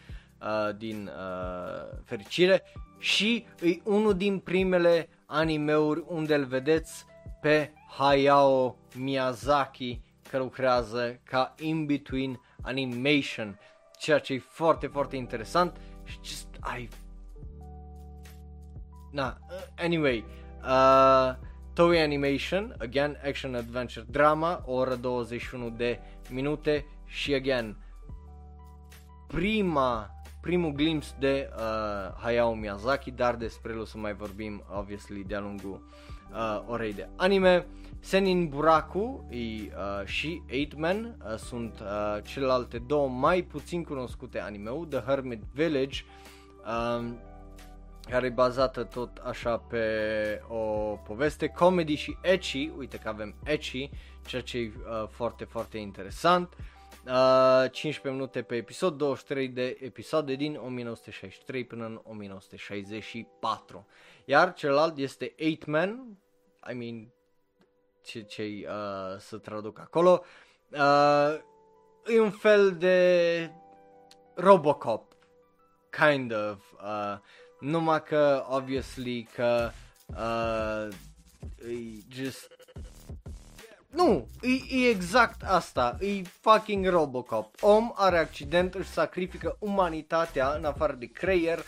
uh, din uh, fericire și e unul din primele animeuri unde îl vedeți pe Hayao Miyazaki care lucrează ca in-between animation, ceea ce e foarte, foarte interesant și just, I... Na, uh, anyway, uh, Toei Animation, again, action adventure drama, o oră 21 de minute și again prima primul glimpse de uh, Hayao Miyazaki, dar despre el o să mai vorbim obviously de-a lungul uh, orei de anime. Senin Buraku e, uh, și Eight Man uh, sunt uh, celelalte două mai puțin cunoscute anime The Hermit Village uh, care e bazată tot așa pe o poveste comedy și ecchi, uite că avem ecchi, ceea ce e uh, foarte, foarte interesant. Uh, 15 minute pe episod, 23 de episoade din 1963 până în 1964. Iar celălalt este 8 Man, I mean, ce ce uh, să traduc acolo. Uh, e un fel de Robocop, kind of. Uh, numai că, obviously, că uh, e just... Nu, e, e exact asta, e fucking Robocop. Om are accident, își sacrifică umanitatea în afară de creier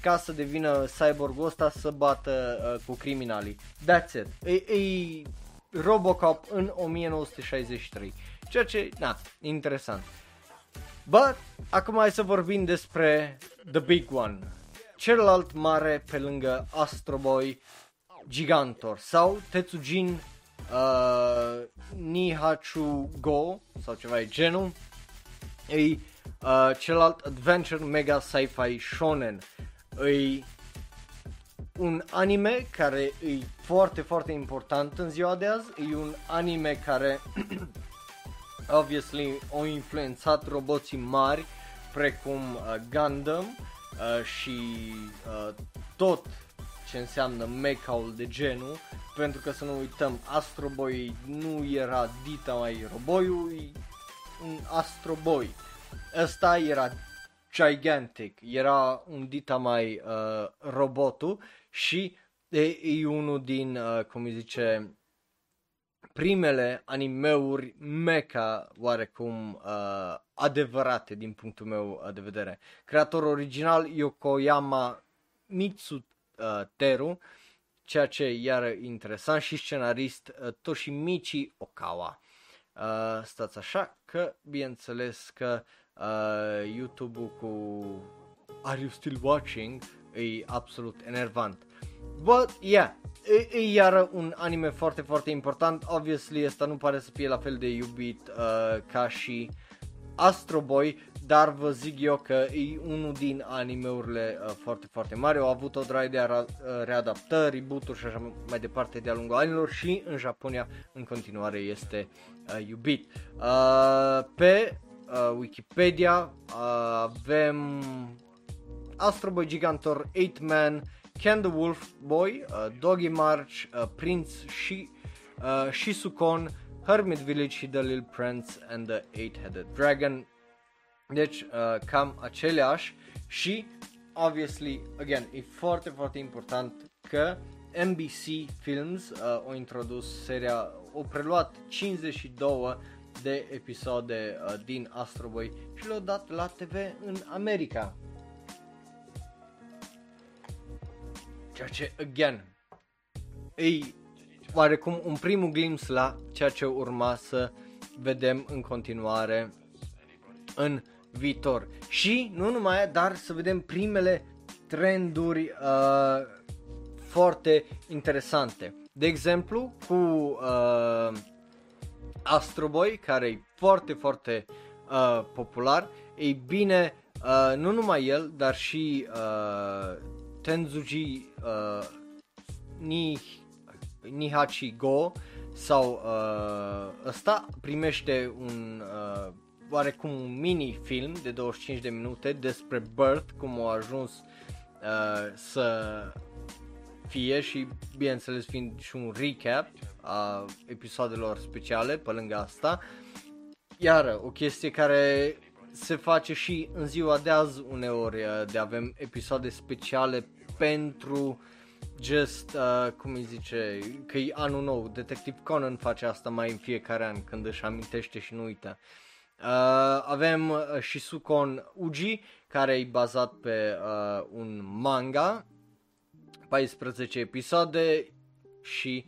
ca să devină cyborgul ăsta să bată uh, cu criminalii. That's it. E, e Robocop în 1963. Ceea ce, na, interesant. But, acum hai să vorbim despre The Big One celălalt mare pe lângă Astro Boy Gigantor sau Tetsujin uh, Nihachu Go sau ceva de genul. E uh, celălalt Adventure Mega Sci-Fi Shonen. E un anime care e foarte, foarte important în ziua de azi. E un anime care obviously au influențat roboții mari precum uh, Gundam uh, și uh, tot ce înseamnă mecha de genul, pentru că să nu uităm, Astro Boy nu era dita mai roboiul, e un Astro Boy. Ăsta era gigantic, era un dita mai uh, robotul și e, e unul din, uh, cum îi zice, primele animeuri mecha oarecum uh, adevărate din punctul meu uh, de vedere. Creatorul original Yokoyama Mitsuteru, uh, ceea ce e iar interesant și scenarist uh, Toshimichi Okawa. Uh, stați așa că, bineînțeles că uh, YouTube-ul cu Are You Still Watching e absolut enervant. But, yeah, e, e iară un anime foarte, foarte important. Obviously, ăsta nu pare să fie la fel de iubit uh, ca și Astro Boy, dar vă zic eu că e unul din animeurile uh, foarte, foarte mari. Au avut o draie de ara- uh, readaptări, reboot și așa mai departe de-a lungul anilor și în Japonia în continuare este uh, iubit. Uh, pe uh, Wikipedia uh, avem Astro Boy Gigantor 8 Man, Ken the Wolf Boy, uh, Doggy March, uh, Prince și uh, Shizukon, Hermit Village și The Little Prince and the Eight-Headed Dragon. Deci, uh, cam aceleași și, obviously, again, e foarte, foarte important că NBC Films uh, au introdus seria, au preluat 52 de episoade uh, din Astro Boy și le-au dat la TV în America. Ceea ce, again, e oarecum un primul glimpse la ceea ce urma să vedem în continuare în viitor. Și nu numai, dar să vedem primele trenduri uh, foarte interesante. De exemplu, cu uh, Astro Boy, care e foarte, foarte uh, popular, ei bine, uh, nu numai el, dar și uh, Tenzuji uh, Ni, Nihachi Go sau uh, ăsta primește un uh, oarecum un mini-film de 25 de minute despre Birth, cum a ajuns uh, să fie și bineînțeles fiind și un recap a episoadelor speciale pe lângă asta. Iar o chestie care se face și în ziua de azi uneori uh, de avem episoade speciale pentru just, uh, cum îi zice, că e anul nou, Detective Conan face asta mai în fiecare an când își amintește și nu uită. Uh, avem uh, și Sukon Uji care e bazat pe uh, un manga 14 episoade și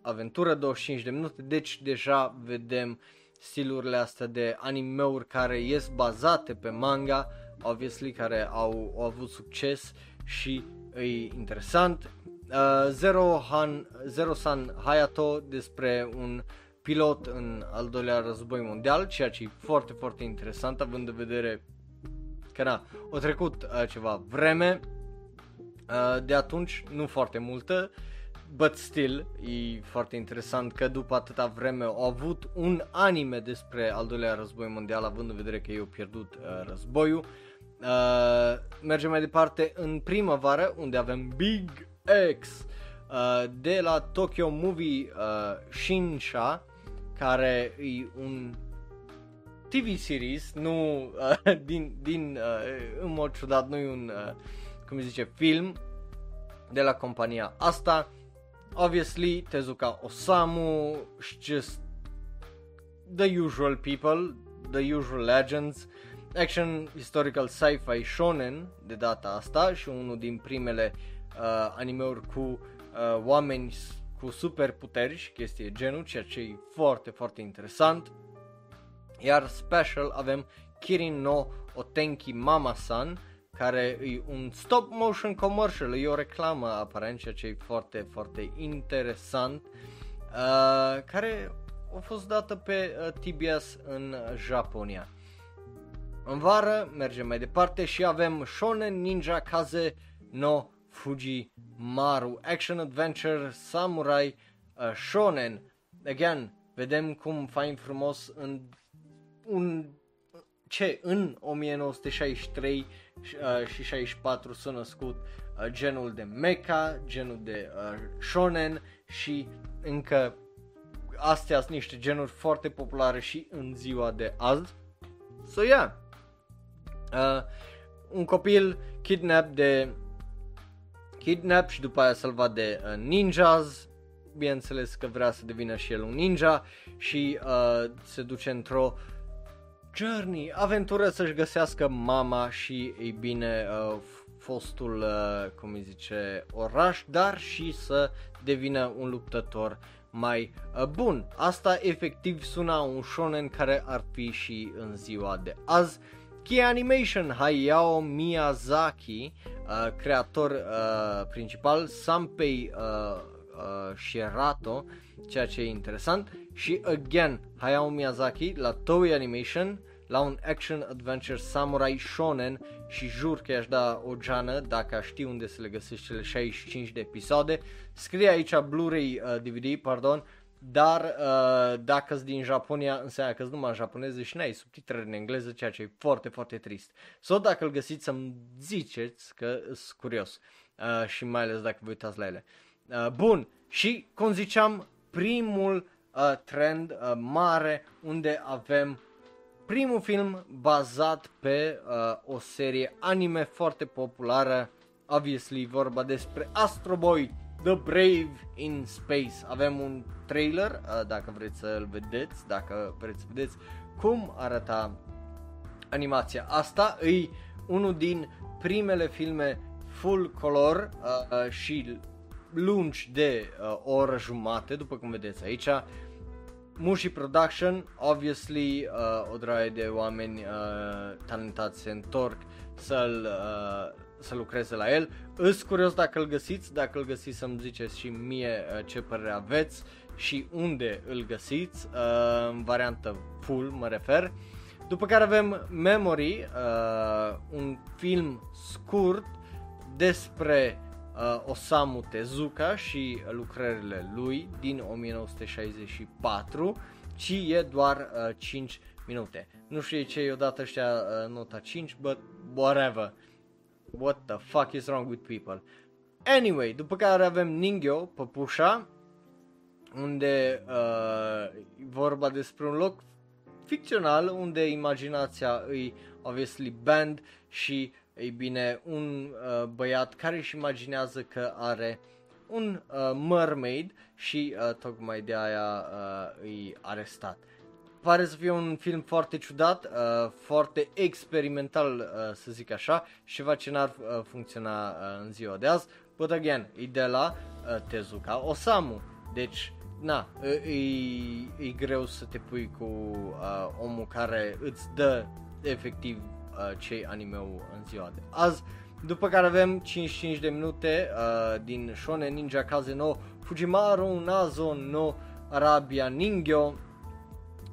aventură 25 de minute, deci deja vedem stilurile astea de animeuri care ies bazate pe manga, obviously care au, au avut succes și e interesant. Uh, Zero, Han, Zero San Hayato despre un pilot în al doilea război mondial, ceea ce e foarte, foarte interesant având în vedere că na, o trecut uh, ceva vreme Uh, de atunci, nu foarte multă, but still, e foarte interesant că după atâta vreme au avut un anime despre al doilea război mondial, având în vedere că ei au pierdut uh, războiul. Uh, mergem mai departe în primăvară, unde avem Big X uh, de la Tokyo Movie uh, Shinsha, care e un TV series, nu uh, din, din uh, în mod ciudat, nu e un uh, cum zice, film de la compania asta. Obviously, Tezuka Osamu, just the usual people, the usual legends, action historical sci-fi shonen de data asta și unul din primele uh, animeuri cu uh, oameni cu superputeri și chestii genul, ceea ce e foarte, foarte interesant. Iar special avem Kirin no Otenki Mama-san, care e un stop motion commercial, e o reclamă aparent, ceea ce e foarte, foarte interesant, uh, care a fost dată pe uh, TBS în Japonia. În vară mergem mai departe și avem Shonen Ninja Kaze no Fuji Maru Action Adventure Samurai uh, Shonen. Again, vedem cum fain frumos în un ce în 1963 uh, și 64 s-a născut uh, genul de mecha, genul de uh, shonen și încă astea sunt niște genuri foarte populare și în ziua de azi. So yeah, uh, un copil kidnap de kidnap și după aia salvat de uh, ninjas, bineînțeles că vrea să devină și el un ninja și uh, se duce într-o uh, journey, aventură să-și găsească mama și, ei bine, uh, fostul, uh, cum îi zice, oraș, dar și să devină un luptător mai uh, bun. Asta efectiv suna un shonen care ar fi și în ziua de azi. Key Animation, Hayao Miyazaki, uh, creator uh, principal, Sanpei uh, uh, Shirato, ceea ce e interesant. Și again, Hayao Miyazaki la Toei Animation, la un action adventure samurai shonen și jur că i-aș da o geană dacă aș ști unde să le găsești cele 65 de episoade. Scrie aici Blu-ray uh, DVD, pardon, dar uh, dacă din Japonia înseamnă că numai în japoneză și n-ai subtitrări în engleză, ceea ce e foarte, foarte trist. Sau dacă îl găsiți să-mi ziceți că sunt curios uh, și mai ales dacă vă uitați la ele. Uh, bun, și cum ziceam, primul uh, trend uh, mare unde avem primul film bazat pe uh, o serie anime foarte populară, obviously vorba despre Astro Boy The Brave in Space. Avem un trailer, uh, dacă vreți să-l vedeți, dacă vreți să vedeți cum arăta animația asta. E unul din primele filme full color uh, și lungi de uh, o oră jumate, după cum vedeți aici. Mushi Production, obviously, uh, o draie de oameni uh, talentați se întorc să-l, uh, să lucreze la el. Îs curios dacă îl găsiți, dacă îl găsiți să-mi ziceți și mie uh, ce părere aveți și unde îl găsiți, uh, în variantă full mă refer. După care avem Memory, uh, un film scurt despre uh, Osamu Tezuka și lucrările lui din 1964 și e doar uh, 5 minute. Nu știu ce e odată ăștia uh, nota 5, but whatever. What the fuck is wrong with people? Anyway, după care avem Ningyo, păpușa, unde uh, e vorba despre un loc ficțional unde imaginația îi obviously band și ei bine, un uh, băiat care își imaginează că are un uh, mermaid și uh, tocmai de aia uh, îi arestat. Pare să fie un film foarte ciudat, uh, foarte experimental, uh, să zic așa, și ceva ce n-ar uh, funcționa uh, în ziua de azi. But again, e de la uh, Tezuka Osamu. Deci, na, e, e greu să te pui cu uh, omul care îți dă efectiv uh, ce animeu în ziua de azi. După care avem 55 de minute uh, din Shonen Ninja Kaze no Fujimaru Nazo no Arabia Ningyo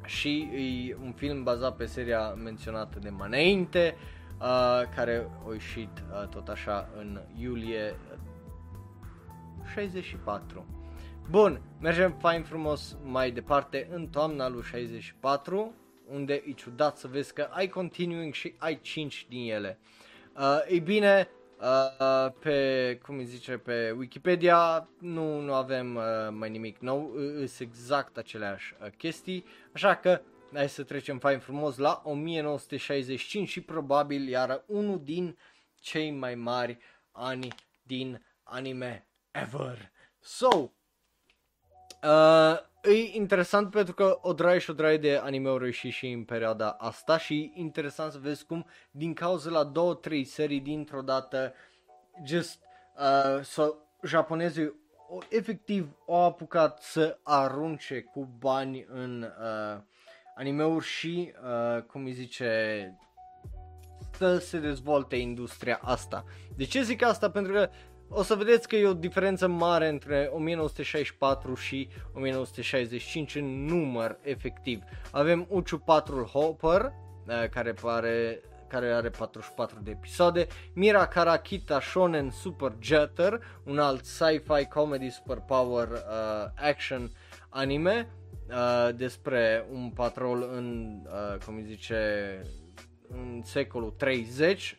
și e un film bazat pe seria menționată de mai înainte, uh, care a ieșit uh, tot așa în iulie 64. Bun, mergem fain frumos mai departe în toamna lui 64 unde e ciudat să vezi că ai continuing și ai 5 din ele. Uh, ei bine, uh, pe, cum îi zice, pe Wikipedia nu, nu avem uh, mai nimic nou, sunt exact aceleași uh, chestii, așa că hai să trecem fain frumos la 1965 și probabil iar unul din cei mai mari ani din anime ever. So, uh, e interesant pentru că o draie și o draie de anime-uri ieși și în perioada asta și e interesant să vezi cum din cauza la două, trei serii dintr-o dată just uh, so, japonezii o, efectiv au apucat să arunce cu bani în uh, anime-uri și, uh, cum îi zice, să se dezvolte industria asta. De ce zic asta? Pentru că o să vedeți că e o diferență mare între 1964 și 1965 în număr efectiv. Avem Uchu 4 Hopper, uh, care pare care are 44 de episoade, Mira Karakita Shonen Super Jetter, un alt sci-fi comedy super power uh, action anime uh, despre un patrol în, uh, cum zice, în secolul 30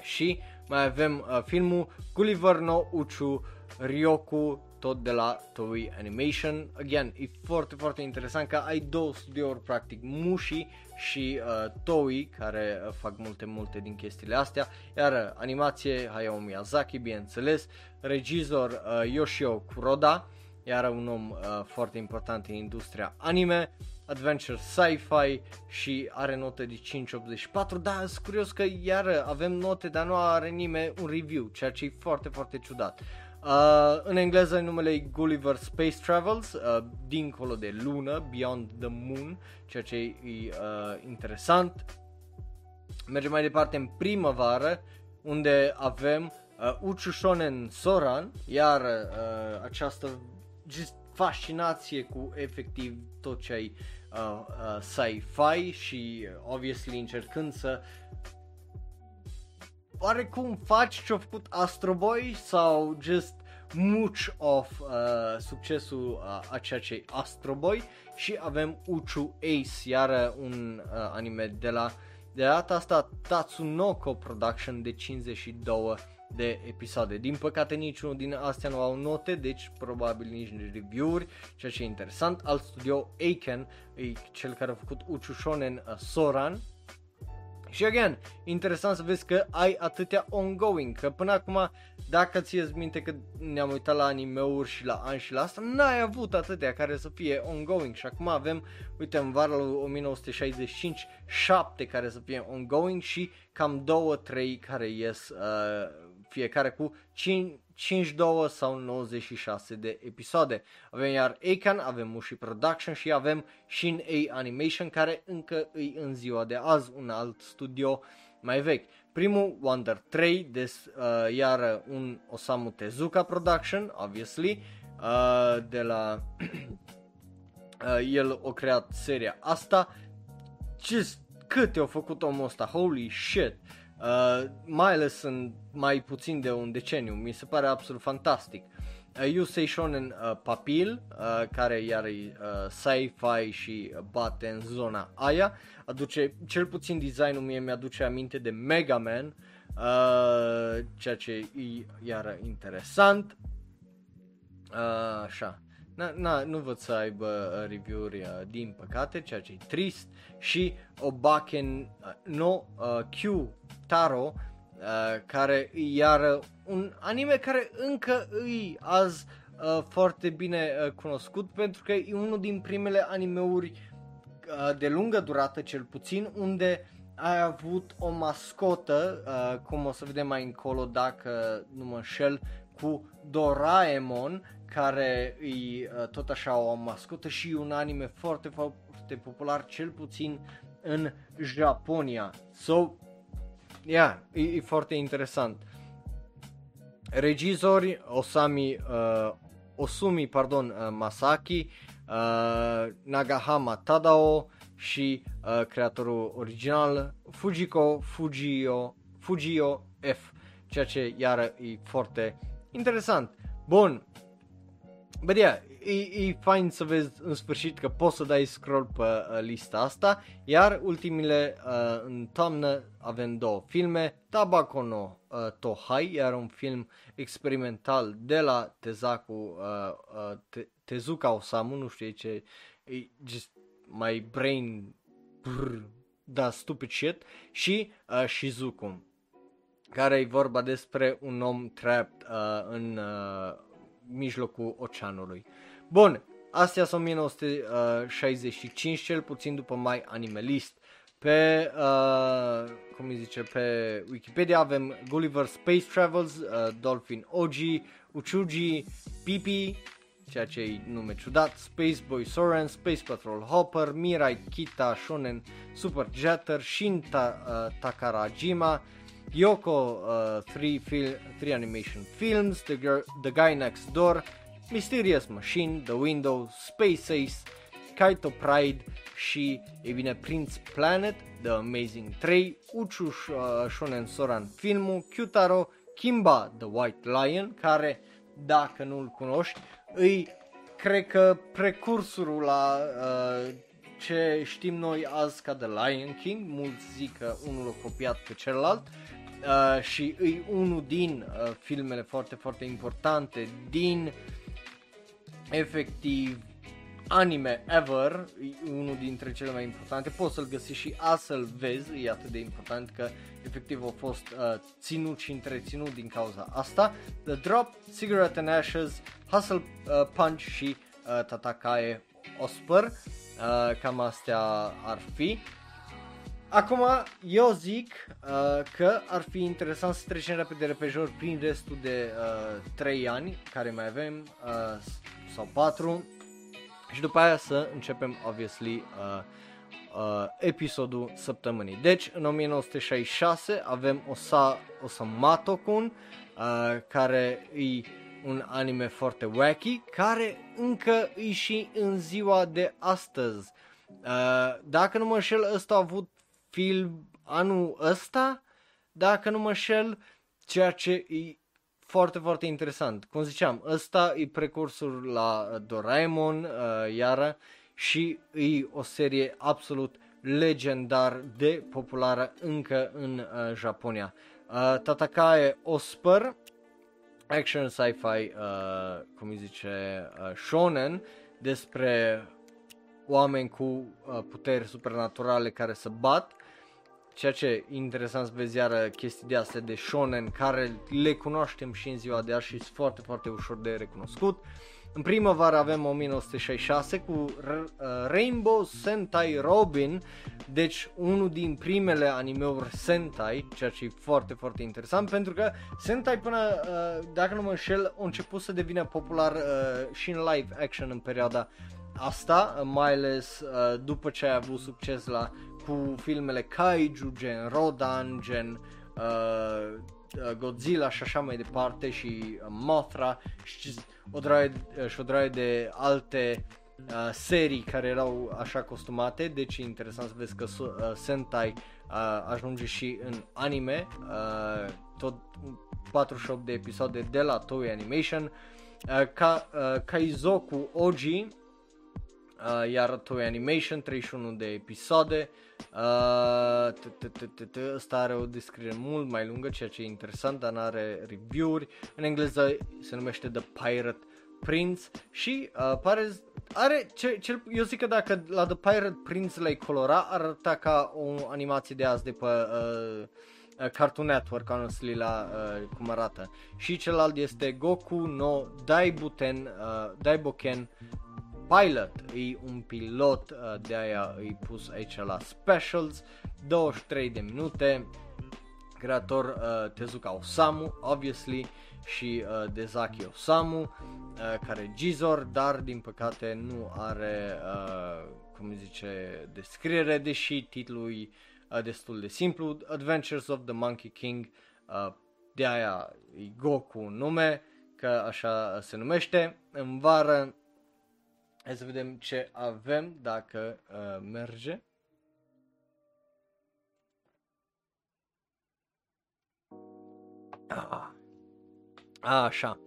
și mai avem uh, filmul Gulliver no Uchu Ryoku tot de la Toei Animation. Again, e foarte, foarte interesant că ai două studiouri practic, Mushi și uh, Toei, care uh, fac multe, multe din chestiile astea, iar uh, animație Hayao Miyazaki, bineînțeles, regizor uh, Yoshio Kuroda, iar un om uh, foarte important în industria anime, adventure sci-fi și are note de 5.84, dar sunt curios că iar avem note, dar nu are nimeni un review, ceea ce e foarte, foarte ciudat. Uh, în engleză numele e Gulliver Space Travels, uh, dincolo de lună, Beyond the Moon, ceea ce e uh, interesant. Mergem mai departe în primăvară, unde avem uh, Uchu Shonen Soran, iar uh, această just fascinație cu efectiv tot ce ai uh, uh, sci-fi și obviously încercând să oarecum faci ce-a făcut Astro Boy sau just much of uh, succesul uh, a ceea ce e Astro Boy și avem Uchu Ace, iar un uh, anime de la de data asta Tatsunoko Production de 52 de episoade. Din păcate niciunul din astea nu au note, deci probabil nici review-uri, ceea ce e interesant. Alt studio, Aiken, e cel care a făcut Uchu Shonen uh, Soran Și again, interesant să vezi că ai atâtea ongoing, că până acum, dacă ți minte că ne-am uitat la animeuri și la ani și la asta, n-ai avut atâtea care să fie ongoing și acum avem, uite, în vara lui 1965, 7 care să fie ongoing și cam 2-3 care ies uh, fiecare cu 5, 52 sau 96 de episoade. Avem iar Akan, avem Mushi Production și avem Shin A Animation care încă îi în ziua de azi un alt studio mai vechi. Primul Wonder 3, des, uh, iar un Osamu Tezuka Production, obviously, uh, de la uh, el a creat seria asta. Ce câte au făcut omul ăsta, holy shit! Uh, mai ales în mai puțin de un deceniu, mi se pare absolut fantastic. Uh, Yusei Shonen uh, Papil, uh, care iar e uh, sci-fi și bate în zona aia, aduce, cel puțin designul mie mi-aduce aminte de Mega Man, uh, ceea ce e iar interesant. Uh, așa. Na, na, nu văd să aibă uh, review-uri uh, din păcate, ceea ce e trist. Și Obaken uh, no uh, Q Taro, uh, care e iar un anime care încă îi azi uh, foarte bine uh, cunoscut pentru că e unul din primele animeuri uh, de lungă durată cel puțin unde ai avut o mascotă, uh, cum o să vedem mai încolo dacă nu mă înșel, cu Doraemon care e uh, tot așa o mascotă și un anime foarte, foarte popular, cel puțin în Japonia. So, yeah, e, e foarte interesant. Regizori Osami, uh, Osumi pardon, uh, Masaki, uh, Nagahama Tadao și uh, creatorul original Fujiko Fujio, Fujio F, ceea ce iară e foarte interesant. Bun, But yeah, e, e fain să vezi în sfârșit că poți să dai scroll pe uh, lista asta, iar ultimile uh, în toamnă avem două filme, Tabako no uh, Tohai, iar un film experimental de la Tezaku, uh, uh, Te- Tezuka Osamu, nu știu ce, e just my brain, brr, da, stupid shit, și uh, Shizuku, care e vorba despre un om trapped uh, în uh, mijlocul oceanului. Bun, astea sunt 1965, cel puțin după mai animalist. Pe, uh, cum îi zice, pe Wikipedia avem Gulliver Space Travels, uh, Dolphin OG, Uchuji, Pipi, ceea ce e nume ciudat, Space Boy Soren, Space Patrol Hopper, Mirai Kita Shonen Super Jetter, Shinta uh, Takarajima, Yoko uh, three, fil- three Animation Films, the, Girl, the Guy Next Door, Mysterious Machine, The Window, Space Ace, Kaito Pride și, e bine, Prince Planet, The Amazing 3, Uchu uh, Shonen Soran filmul, Kyutaro, Kimba, The White Lion, care, dacă nu-l cunoști, îi, cred că, precursorul la uh, ce știm noi azi ca The Lion King, mulți zic că unul a copiat pe celălalt, uh, și e unul din uh, filmele foarte, foarte importante din efectiv anime ever, e unul dintre cele mai importante, poți să-l găsești și să-l vezi, e atât de important că efectiv a fost uh, ținut și întreținut din cauza asta. The Drop, Cigarette and Ashes, Hustle uh, Punch și uh, Tatakae Osper, uh, cam astea ar fi. Acum, eu zic uh, că ar fi interesant să trecem repede repejor prin restul de uh, 3 ani care mai avem, uh, sau 4, și după aia să începem, obviously, uh, uh, episodul săptămânii. Deci, în 1966 avem Osa, Osamatokun, uh, care e un anime foarte wacky, care încă e și în ziua de astăzi. Uh, dacă nu mă înșel, ăsta a avut film anul ăsta, dacă nu mă șel, ceea ce e foarte, foarte interesant. Cum ziceam, ăsta e precursul la Doraemon, uh, iară, și e o serie absolut legendar de populară încă în uh, Japonia. Uh, Tatakae Osper, action sci-fi, uh, cum îi zice, uh, shonen, despre oameni cu uh, puteri supernaturale care se bat ceea ce e interesant să vezi iară chestii de astea de shonen care le cunoaștem și în ziua de azi și sunt foarte, foarte ușor de recunoscut. În primăvară avem 1966 cu uh, Rainbow Sentai Robin, deci unul din primele animeuri Sentai, ceea ce e foarte, foarte interesant pentru că Sentai până, uh, dacă nu mă înșel, a început să devină popular uh, și în live action în perioada asta, mai ales după ce a avut succes la cu filmele Kaiju, gen Rodan, gen uh, Godzilla și așa mai departe și Mothra și o draie, și o draie de alte uh, serii care erau așa costumate, deci e interesant să vezi că uh, Sentai uh, ajunge și în anime, uh, tot 48 de episoade de la Toei Animation, uh, ca, uh, Kaizoku Oji, uh, iar Toei Animation 31 de episoade, Ăsta are o descriere mult mai lungă, ceea ce e interesant, dar are review-uri. În engleză se numește The Pirate Prince și uh, pare, are, ce, ce, eu zic că dacă la The Pirate Prince l-ai colora, arăta ca o animație de azi de pe uh, Cartoon Network, honestly, la uh, cum arată. Și celălalt este Goku no Daibuten, uh, Daiboken pilot, e un pilot, uh, de aia îi pus aici la specials, 23 de minute, creator uh, Tezuka Osamu, obviously, și uh, Dezaki Osamu, uh, care Gizor, dar din păcate nu are, uh, cum zice, descriere, deși titlul e uh, destul de simplu, Adventures of the Monkey King, uh, de aia e Goku nume, că așa se numește, în vară Hai să vedem ce avem dacă uh, merge. Ah. Așa.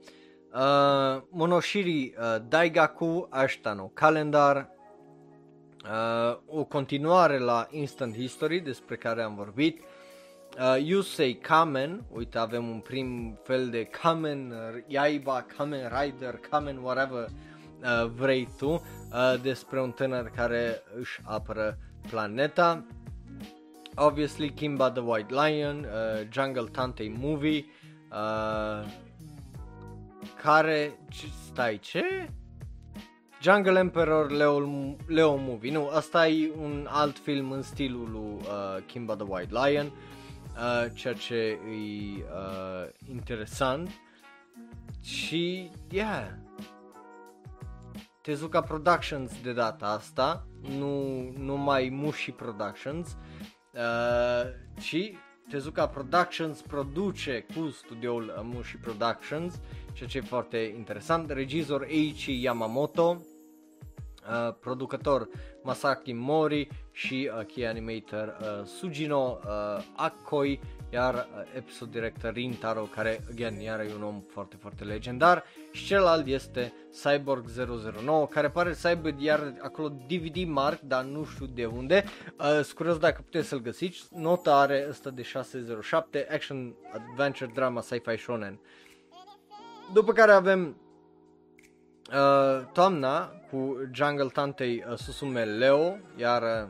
Uh, Monoshiri uh, Daigaku Ashtano Calendar uh, o continuare la Instant History despre care am vorbit uh, Yusei Kamen, uite avem un prim fel de Kamen Yaiba, Kamen Rider, Kamen whatever uh, vrei tu uh, despre un tânăr care își apără planeta. Obviously Kimba the White Lion, uh, Jungle Tante Movie, uh, care, stai, ce? Jungle Emperor Leo, Leo Movie, nu, asta e un alt film în stilul lui uh, Kimba the White Lion, uh, ceea ce e uh, interesant și, yeah, Tezuka Productions de data asta, nu, nu mai Mushi Productions, uh, și Tezuka Productions produce cu studioul Mushi Productions, ceea ce e foarte interesant. Regizor Eiichi Yamamoto, uh, producător Masaki Mori și uh, key animator uh, Sujino uh, Akoi iar uh, episod director Rintaro, care, again, iar e un om foarte, foarte legendar, și celălalt este Cyborg 009, care pare să aibă iar acolo DVD mark, dar nu știu de unde, uh, scurios dacă puteți să-l găsiți, nota are ăsta de 607, Action Adventure Drama Sci-Fi Shonen. După care avem uh, toamna cu Jungle Tantei uh, Susume Leo, iar uh,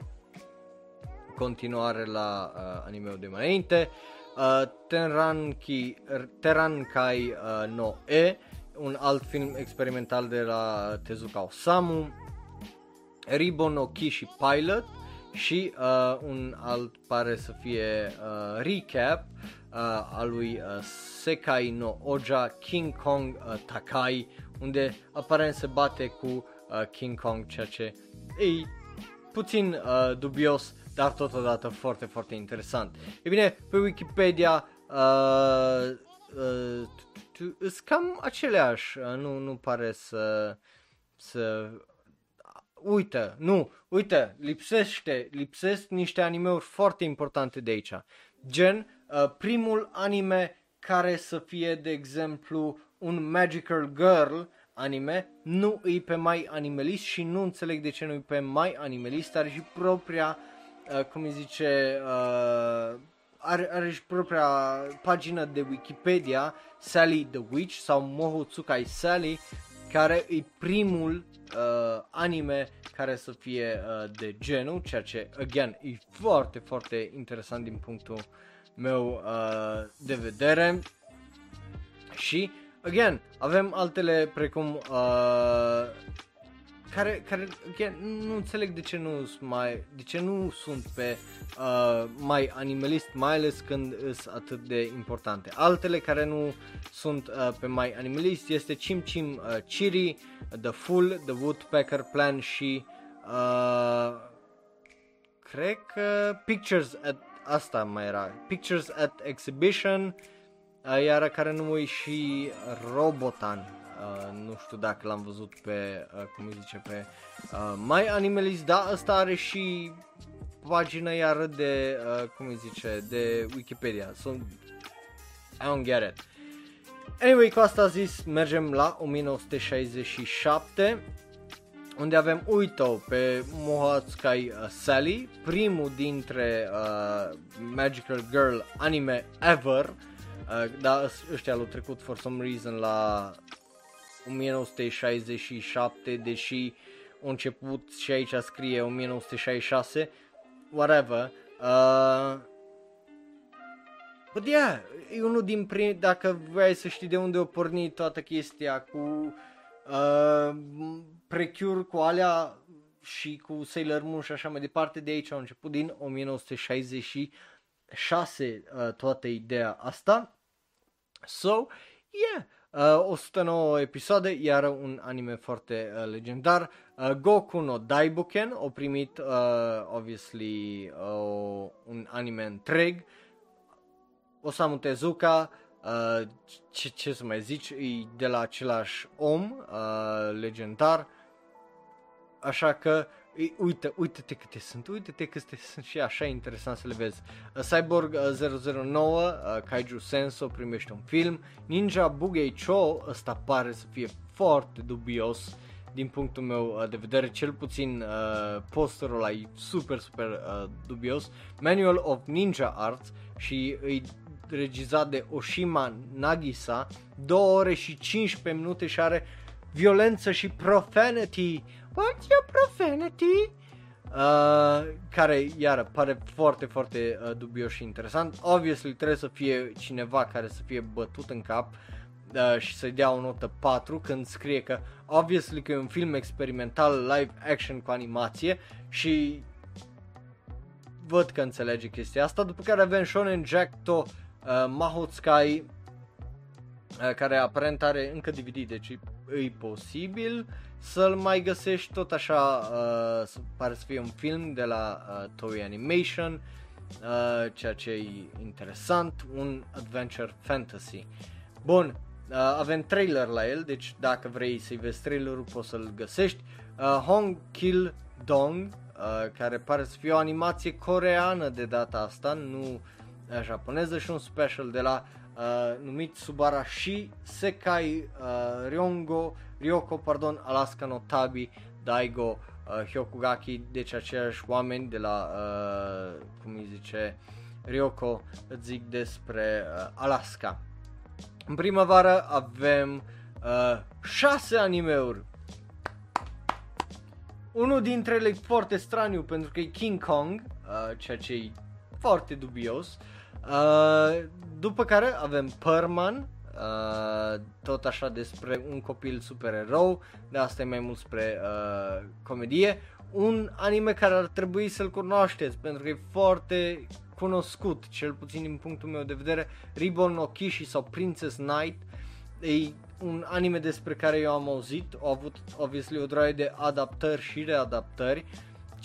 continuare la uh, anime-ul de mai înainte. Uh, Teranki, Terankai uh, no E, un alt film experimental de la Tezuka Osamu, Ribbon no Kishi Pilot și uh, un alt pare să fie uh, recap uh, al lui uh, Sekai no Oja King Kong uh, Takai, unde aparent se bate cu uh, King Kong, ceea ce e puțin uh, dubios dar totodată foarte, foarte interesant. E bine, pe Wikipedia uh, uh, sunt cam aceleași, uh, nu, nu pare să, să uite, nu, uite, lipsește, lipsesc niște animeuri foarte importante de aici. Gen, uh, primul anime care să fie, de exemplu, un Magical Girl anime, nu îi pe mai animalist și nu înțeleg de ce nu îi pe mai animalist, are și propria uh, cum îi zice, uh, are, are și propria pagină de Wikipedia, Sally the Witch sau Moho Tsukai Sally, care e primul uh, anime care să fie uh, de genul, ceea ce, again, e foarte, foarte interesant din punctul meu uh, de vedere. Și, again, avem altele precum uh, care, care again, nu înțeleg de ce nu sunt mai, de ce nu sunt pe uh, mai animalist, mai ales când sunt atât de importante. Altele care nu sunt uh, pe mai animalist este Chim Chim uh, Chiri, The Full, The Woodpecker Plan și uh, cred că Pictures at asta mai era, Pictures at Exhibition, uh, iar care nu și Robotan Uh, nu știu dacă l-am văzut pe, uh, cum îi zice, pe uh, My Animalist, da, ăsta are și pagină iară de, uh, cum îi zice, de Wikipedia. So, I don't get it. Anyway, cu asta zis, mergem la 1967 unde avem Uito pe Mohatsukai uh, Sally, primul dintre uh, Magical Girl anime ever, uh, dar ăștia l-au trecut for some reason la 1967, deși a început și aici scrie 1966, whatever. Uh, but yeah, e unul din prim, dacă vrei să știi de unde a pornit toată chestia cu uh, Precure, cu alea și cu Sailor Moon și așa mai departe, de aici au început din 1966 uh, toată ideea asta. So, yeah, Uh, 109 episoade, iar un anime foarte uh, legendar. Uh, Goku no Daibuken a primit, uh, obviously, uh, un anime întreg. Osamu Tezuka, uh, ce, ce să mai zici, e de la același om uh, legendar. Așa că Uite, uite-te câte sunt, uite-te câte sunt și așa interesant să le vezi. Uh, Cyborg 009, uh, uh, Kaiju Senso primește un film. Ninja Bugei Cho, ăsta pare să fie foarte dubios din punctul meu de vedere, cel puțin uh, posterul ăla e super, super uh, dubios. Manual of Ninja Arts și îi regizat de Oshima Nagisa, 2 ore și 15 minute și are violență și profanity What's your profanity? Uh, care, iară, pare foarte, foarte uh, dubios și interesant. Obviously, trebuie să fie cineva care să fie bătut în cap uh, și să-i dea o notă 4 când scrie că, obviously, că e un film experimental live action cu animație și văd că înțelege chestia asta. După care avem Shonen Jack to uh, Mahotsukai, uh, care aparent are încă DVD, deci e posibil să-l mai găsești tot așa, uh, pare să fie un film de la uh, Toei Animation, uh, ceea ce e interesant, un adventure fantasy. Bun, uh, avem trailer la el, deci dacă vrei să-i vezi trailerul poți să-l găsești. Uh, Hong Kill Dong, uh, care pare să fie o animație coreană de data asta, nu uh, japoneză și un special de la uh, numit Subarashi Sekai uh, Ryongo Ryoko, pardon, Alaska no Tabi, Daigo, uh, Hyokugaki, deci aceiași oameni de la, uh, cum îi zice, Ryoko, îți zic despre uh, Alaska. În primăvară avem uh, șase animeuri. Unul dintre ele e foarte straniu pentru că e King Kong, uh, ceea ce e foarte dubios. Uh, după care avem Perman, Uh, tot așa despre un copil super erou, de asta e mai mult spre uh, comedie. Un anime care ar trebui să-l cunoașteți pentru că e foarte cunoscut, cel puțin din punctul meu de vedere, Ribbon no Kishi sau Princess Knight. E un anime despre care eu am auzit, au avut obviously o droaie de adaptări și readaptări,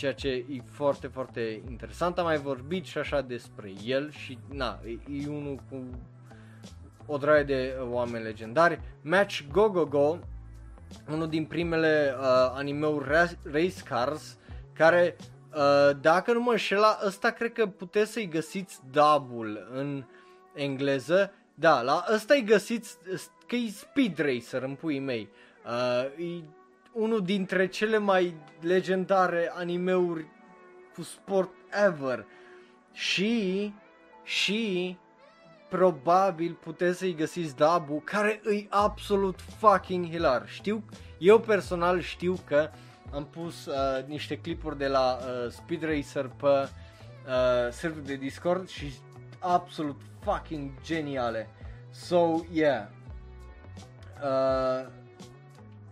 ceea ce e foarte, foarte interesant. Am mai vorbit și așa despre el și na, e, e unul cu o draie de uh, oameni legendari. Match Go Go Go, unul din primele uh, animeuri Race Cars, care, uh, dacă nu mă înșela, ăsta cred că puteți să-i găsiți dubul în engleză. Da, la ăsta îi găsiți că e Speed Racer în puii mei. Uh, e unul dintre cele mai legendare animeuri cu sport ever. Și, și probabil puteți să-i găsiți dabu care îi absolut fucking hilar. Știu, eu personal știu că am pus uh, niște clipuri de la uh, Speed Racer pe uh, serverul de Discord și absolut fucking geniale. So, yeah. Uh,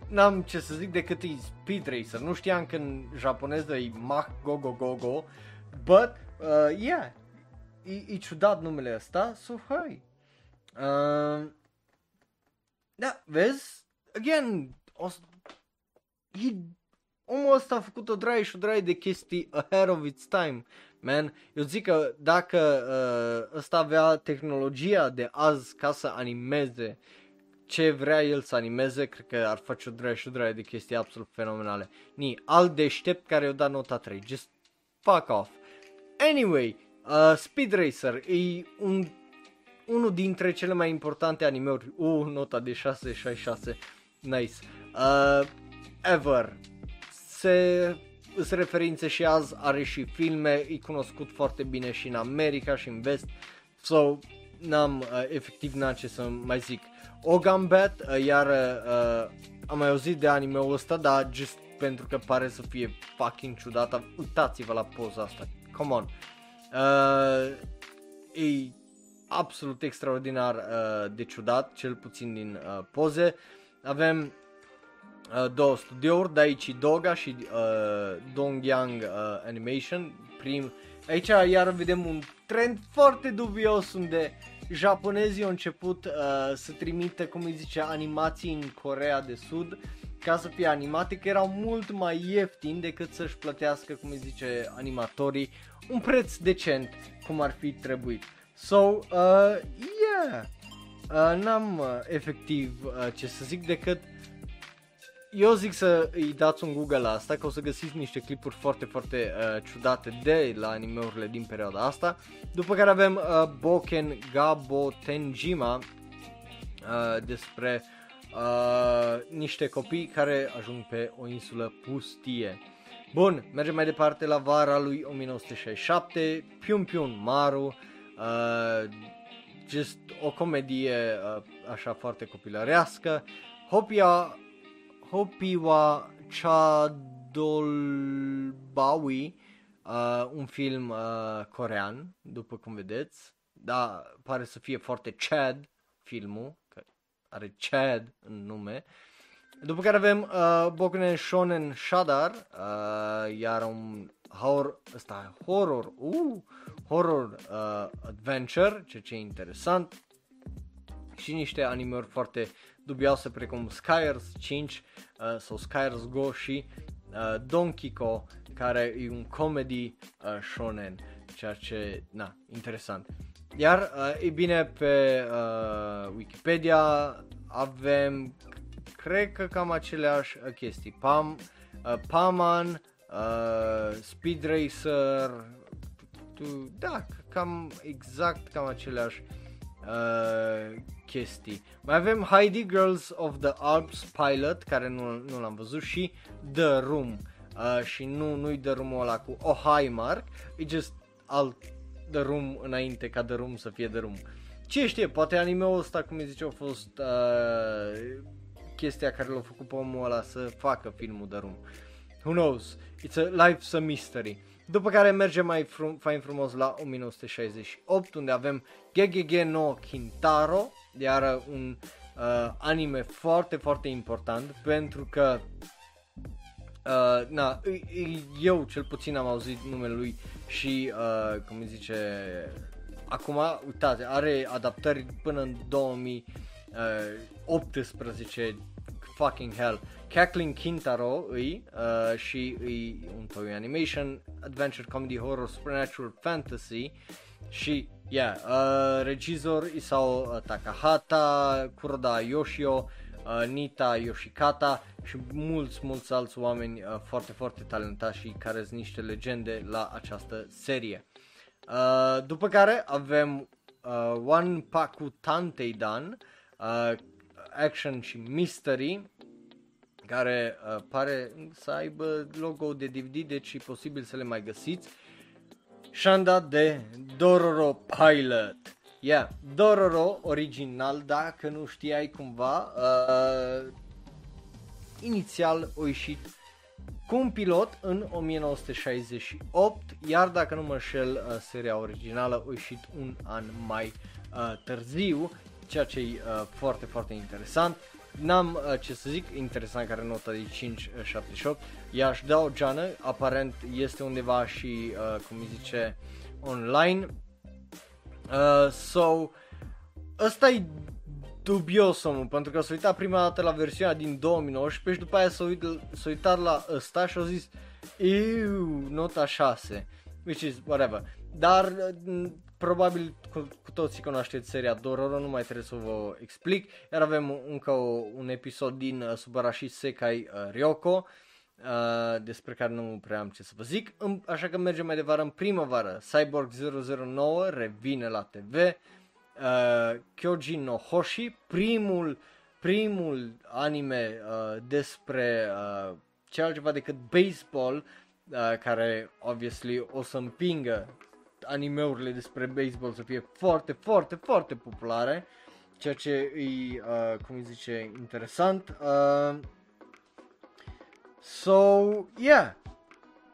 n-am ce să zic decât e Speed Racer. Nu știam că în japoneză e Mach Go Go Go Go. But, uh, yeah. E, e ciudat numele ăsta, so hai. Uh, da, vezi? Again, o, e, omul ăsta a făcut o draie și o draie de chestii ahead of its time. Man, eu zic că dacă uh, ăsta avea tehnologia de azi ca să animeze ce vrea el să animeze, cred că ar face o draie și o draie de chestii absolut fenomenale. Ni, alt deștept care i-a dat nota 3, just fuck off. Anyway, uh, Speed Racer e un, unul dintre cele mai importante animeuri, uh, nota de 666, nice, uh, ever. Se sunt referințe și azi, are și filme, e cunoscut foarte bine și în America și în vest, so n-am, uh, efectiv n-am ce să mai zic. Ogambat, uh, iar uh, am mai auzit de anime-ul ăsta, dar just pentru că pare să fie fucking ciudată, uitați-vă la poza asta, come on. Uh, e absolut extraordinar uh, de ciudat, cel puțin din uh, poze. Avem uh, două studiouri, Daichi Doga și uh, Dongyang uh, Animation. Prim, aici iar vedem un trend foarte dubios unde japonezii au început uh, să trimită, cum îi zice, animații în Corea de Sud ca să fie animate, că erau mult mai ieftini decât să-și plătească, cum îi zice, animatorii un preț decent, cum ar fi trebuit. So, uh, yeah, uh, n-am uh, efectiv uh, ce să zic decât eu zic să îi dați un Google la asta, că o să găsiți niște clipuri foarte, foarte uh, ciudate de la animeurile din perioada asta. După care avem uh, Boken Gabo Tenjima uh, despre uh, niște copii care ajung pe o insulă pustie. Bun, mergem mai departe la vara lui 1967, Piun Piun Maru, uh, just o comedie uh, așa foarte copilărească. Hopia Hopiwa Chadolbawi, uh, un film uh, corean, după cum vedeți, da, pare să fie foarte Chad filmul, că are Chad în nume. După care avem uh, Bokunen Shonen Shadar, uh, iar un horror, ăsta, horror, uh, horror uh, adventure, ceea ce e interesant, și niște animeuri foarte dubioase precum Skyers 5 uh, sau Skyers Go și uh, Donkey Ko care e un comedy uh, shonen, ceea ce, na, interesant. Iar, uh, e bine, pe uh, Wikipedia avem, cred că cam aceleași uh, chestii. Pam, uh, Paman, uh, Speed Racer, tu, da, cam exact cam aceleași uh, chestii. Mai avem Heidi Girls of the Alps Pilot, care nu, nu l-am văzut, și The Room. Uh, și nu, nu-i The Room ăla cu o high mark, e just alt The Room înainte ca The Room să fie The Room. Ce știe, poate anime-ul ăsta, cum îi zice, a fost uh, chestia care l-a făcut pe omul ăla să facă filmul The Room. Who knows? It's a life's a mystery. După care mergem mai frum, fain frumos la 1968 unde avem Gegege no Kintaro, iar un uh, anime foarte, foarte important pentru că uh, na, eu cel puțin am auzit numele lui și uh, cum îi zice acum, uitați, are adaptări până în 2018 fucking hell. Cackling Kintaro îi uh, și îi un toy animation, adventure, comedy, horror, supernatural, fantasy și yeah, uh, regizor Isao Takahata, Kuroda Yoshio, uh, Nita Yoshikata și mulți, mulți alți oameni uh, foarte, foarte talentați și care sunt niște legende la această serie. Uh, după care avem uh, One Paku Tantei Dan, uh, action și mystery, care uh, pare să aibă logo de DVD, deci e posibil să le mai găsiți. Shanda de Dororo Pilot. Yeah, Dororo original, dacă nu știai cumva, uh, inițial a ieșit cu un pilot în 1968, iar dacă nu mă înșel, uh, seria originală a ieșit un an mai uh, târziu, ceea ce e uh, foarte, foarte interesant. N-am uh, ce să zic, interesant care nota de 578, i-aș da o geană, aparent este undeva și, uh, cum îi zice, online. Uh, so, ăsta e dubios omul, pentru că s-a uitat prima dată la versiunea din 2019 și după aia s-a, uit, s-a uitat la ăsta și a zis Iu, nota 6, which is whatever. Dar probabil cu, cu toții cunoașteți seria Dororo, nu mai trebuie să vă explic. Iar avem încă o, un episod din uh, Subarashi Sekai uh, Ryoko, uh, despre care nu prea am ce să vă zic. În, așa că mergem mai departe în primăvară. Cyborg 009 revine la TV. Uh, Kyoji no Hoshi, primul, primul anime uh, despre uh, ce altceva decât baseball, uh, care obviously o să împingă animeurile despre baseball să fie foarte, foarte, foarte populare, ceea ce e, uh, cum îi zice, interesant. Uh, so, yeah.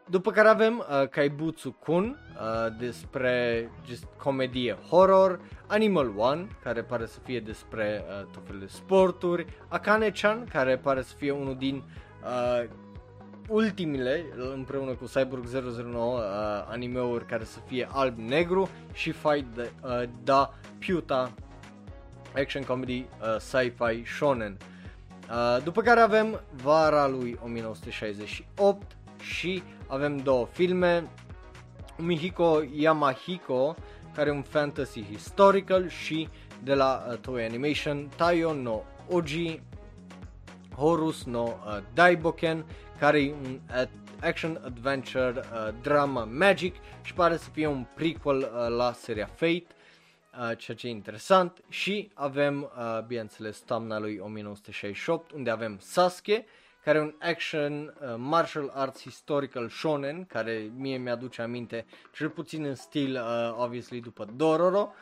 După care avem uh, Kaibutsu Kun uh, despre just comedie horror, Animal One care pare să fie despre uh, tot felul de sporturi, Akane-chan care pare să fie unul din uh, ultimile, împreună cu Cyborg 009, uh, animeuri care să fie alb-negru și Fight the, uh, Da Puta action comedy uh, sci-fi shonen. Uh, după care avem vara lui 1968 și avem două filme, Mihiko Yamahiko, care e un fantasy historical și de la uh, Toei Animation, Taiyo no Oji, Horus no uh, Daiboken, care e un action adventure uh, drama magic și pare să fie un prequel uh, la seria Fate, uh, ceea ce e interesant. Și avem, uh, bineînțeles, toamna lui 1968 unde avem Sasuke, care e un action uh, martial arts historical shonen, care mie mi-aduce aminte, cel puțin în stil, uh, obviously, după Dororo,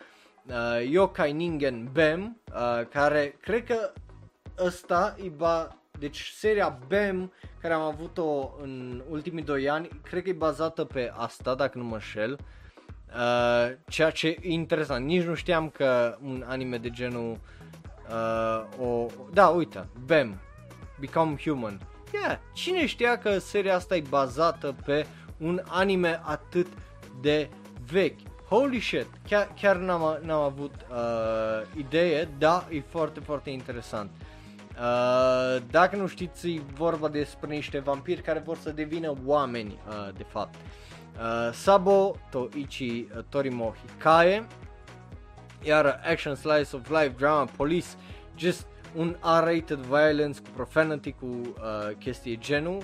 uh, Yokai Ningen Bem, uh, care cred că ăsta e ba deci seria BAM care am avut-o în ultimii doi ani, cred că e bazată pe asta, dacă nu mă șel. Uh, ceea ce e interesant, nici nu știam că un anime de genul uh, o... Da, uite, BAM, Become Human. Yeah, cine știa că seria asta e bazată pe un anime atât de vechi? Holy shit, chiar, chiar n-am, n-am avut uh, idee, da, e foarte, foarte interesant. Uh, dacă nu știți, e vorba despre niște vampiri care vor să devină oameni, uh, de fapt. Uh, Sabo Toichi uh, Torimo Hikae, iar Action Slice of Life Drama Police, just un R-rated violence cu profanity, cu uh, chestii genul,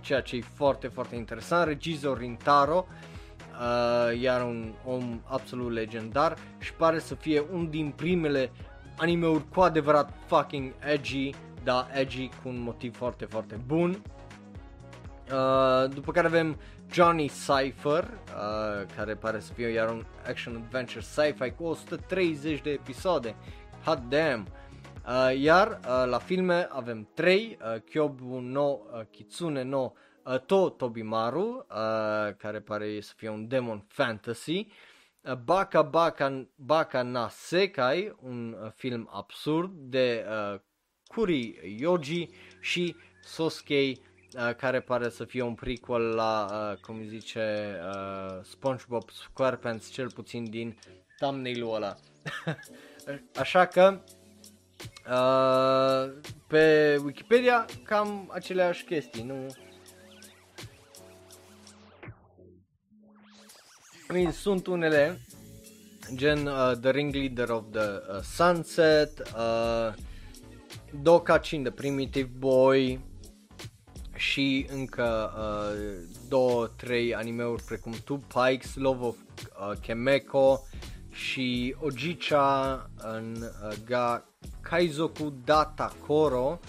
ceea ce e foarte, foarte interesant. Regizor Rintaro, uh, iar un om absolut legendar și pare să fie un din primele anime-uri cu adevărat fucking edgy, dar edgy cu un motiv foarte, foarte bun. Uh, după care avem Johnny Cypher, uh, care pare să fie iar un action adventure sci-fi cu 130 de episoade. Hot damn! Uh, iar uh, la filme avem 3, uh, Kyobu no uh, Kitsune no uh, To Tobimaru, uh, care pare să fie un demon fantasy. Uh, Baka Baka, Baka na Sekai, un uh, film absurd de uh, Kuri Yoji și Sosuke uh, care pare să fie un prequel la, uh, cum zice, uh, SpongeBob SquarePants, cel puțin din thumbnail-ul ăla. Așa că Uh, pe Wikipedia cam aceleași chestii, nu... mean, sunt unele, gen uh, The Ringleader of the uh, Sunset, uh, Dokachin, The Primitive Boy și încă uh, două, trei animeuri precum Two Pikes, Love of uh, Kemeko și Ojicha în uh, Ga Kaizoku Data Koro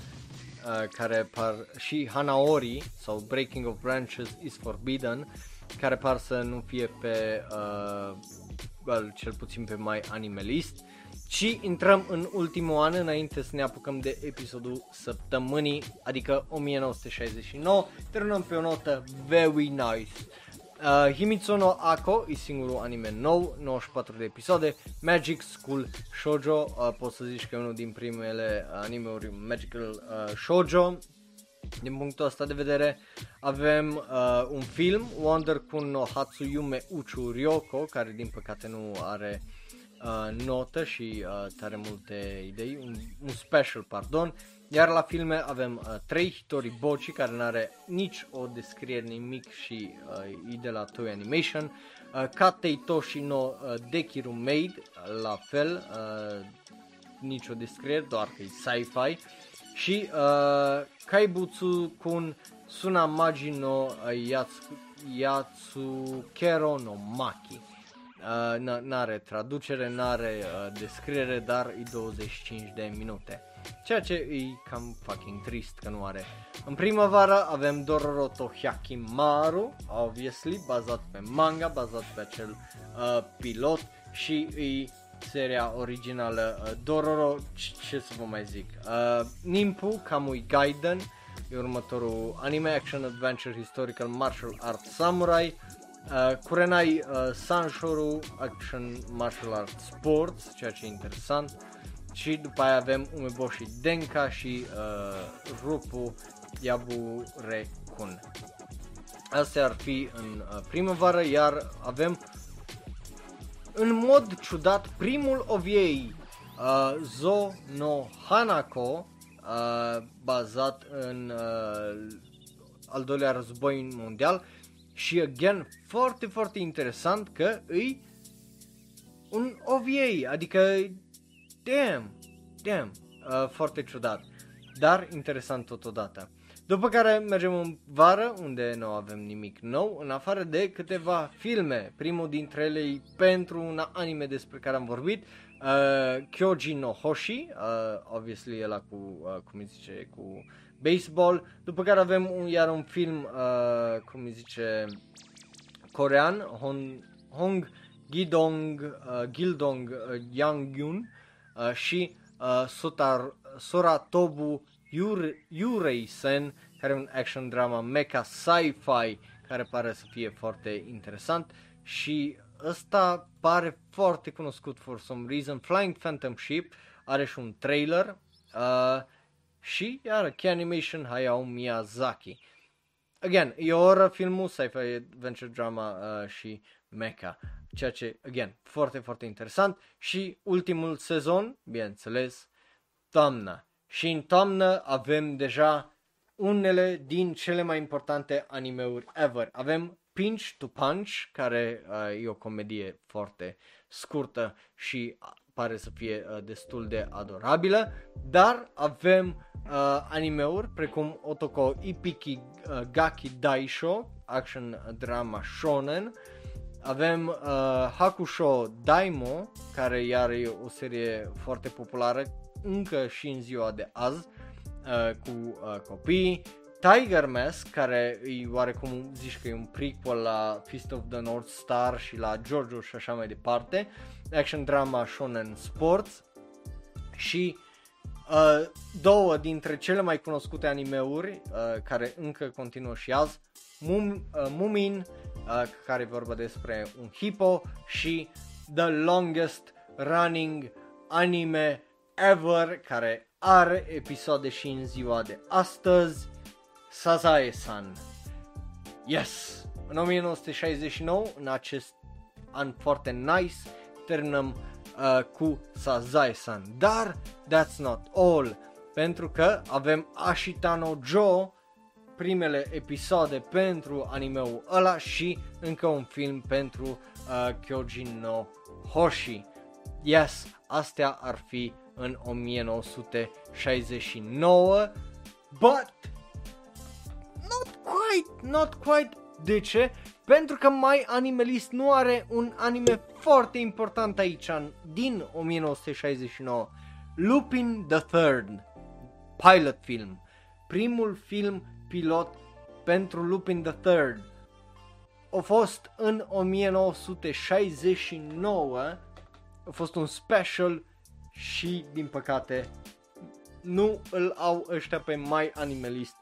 uh, care par și Hanaori sau Breaking of Branches is Forbidden care par să nu fie pe uh, well, cel puțin pe My Anime List. Și intrăm în ultimul an înainte să ne apucăm de episodul săptămânii, adică 1969. Terminăm pe o notă very nice. Uh, Himitsu no Ako e singurul anime nou, 94 de episoade, Magic School Shoujo, uh, poți să zici că e unul din primele anime-uri Magical uh, Shoujo. Din punctul ăsta de vedere avem uh, un film, Wonder Kun no Hatsuyume Uchu Ryoko, care din păcate nu are uh, notă și uh, tare multe idei, un, un special, pardon, iar la filme avem uh, 3 Hitori Bochi care nu are nici o descriere nimic și uh, e de la Toy Animation. Uh, Katei Toshi no uh, Dekiru Maid, la fel, uh, nici o descriere, doar că e sci-fi. Și uh, Kaibutsu kun Sunamagi no uh, Yatsu, Yatsukero no Maki. Uh, n-are traducere, n-are uh, descriere, dar e 25 de minute. Ceea ce e cam fucking trist că nu are. În primăvară avem Dororo Tohyaki Maru, obviously, bazat pe manga, bazat pe acel uh, pilot și e seria originală uh, Dororo, ce să vă mai zic, uh, Nimpu Kamui Gaiden, e următorul anime action adventure historical martial art samurai, uh, Kurenai uh, Sanshoru action martial art sports, ceea ce e interesant, și după aia avem Umeboshi Denka și uh, Rupu Yabure-kun. Astea ar fi în uh, primăvară, iar avem în mod ciudat primul OVA uh, Zo no Hanako uh, bazat în uh, al doilea război mondial și again foarte foarte interesant că îi un OVA, adică damn, damn, uh, foarte ciudat, dar interesant totodată. După care mergem în vară, unde nu avem nimic nou, în afară de câteva filme. Primul dintre ele pentru un anime despre care am vorbit, uh, Kyoji no Hoshi, uh, obviously ăla cu, uh, cum îi zice, cu baseball. După care avem un, iar un film, uh, cum îi zice, corean, Hong, Hong Gidong, uh, Gildong uh, Yangyun, uh, și uh, Sotar, Soratobu Yureisen, care e un action drama mecha sci-fi care pare să fie foarte interesant și ăsta pare foarte cunoscut for some reason. Flying Phantom Ship are și un trailer uh, și iar Key Animation Hayao Miyazaki. Again, e o oră filmul, sci-fi adventure drama uh, și mecha ceea ce, again, foarte, foarte interesant și ultimul sezon, bineînțeles, toamna. Și în toamnă avem deja unele din cele mai importante animeuri ever. Avem Pinch to Punch, care uh, e o comedie foarte scurtă și pare să fie uh, destul de adorabilă, dar avem uh, animeuri precum Otoko Ipiki uh, Gaki Daisho, action drama shonen, avem uh, Hakusho Daimo, care iar e o serie foarte populară încă și în ziua de azi uh, cu uh, copii. Tiger Mask, care e oarecum zici că e un prequel la Fist of the North Star și la Jojo și așa mai departe. Action drama shonen sports și uh, două dintre cele mai cunoscute animeuri uh, care încă continuă și azi, Mum, uh, Mumin uh, care e vorba despre un hippo și The Longest Running Anime Ever care are episoade și în ziua de astăzi Sazae-san Yes! În 1969, în acest an foarte nice, terminăm uh, cu Sazae-san. Dar that's not all, pentru că avem Ashitano Joe primele episoade pentru animeul ăla și încă un film pentru uh, Kyojin no Hoshi. Yes, astea ar fi în 1969, but not quite, not quite. De ce? Pentru că My Animalist nu are un anime foarte important aici din 1969. Lupin the Third, pilot film, primul film pilot pentru Lupin the Third. a fost în 1969, a fost un special și din păcate nu îl au ăștia pe My Animalist,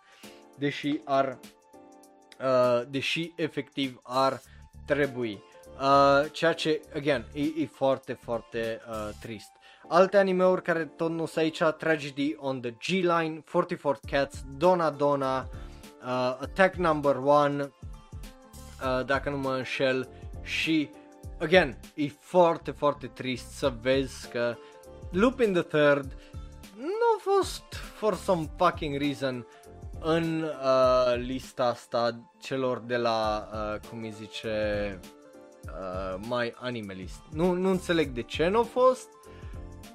deși ar, uh, deși efectiv ar trebui. Uh, ceea ce, again, e, e foarte, foarte uh, trist. Alte animeuri care tot nu sunt aici, Tragedy on the G-Line, 44 Cats, Dona Dona, uh, Attack Number 1, uh, dacă nu mă înșel, și, again, e foarte, foarte trist să vezi că Lupin the Third nu a fost for some fucking reason în uh, lista asta celor de la, uh, cum îi zice, uh, My Animalist. Nu, nu înțeleg de ce nu a fost,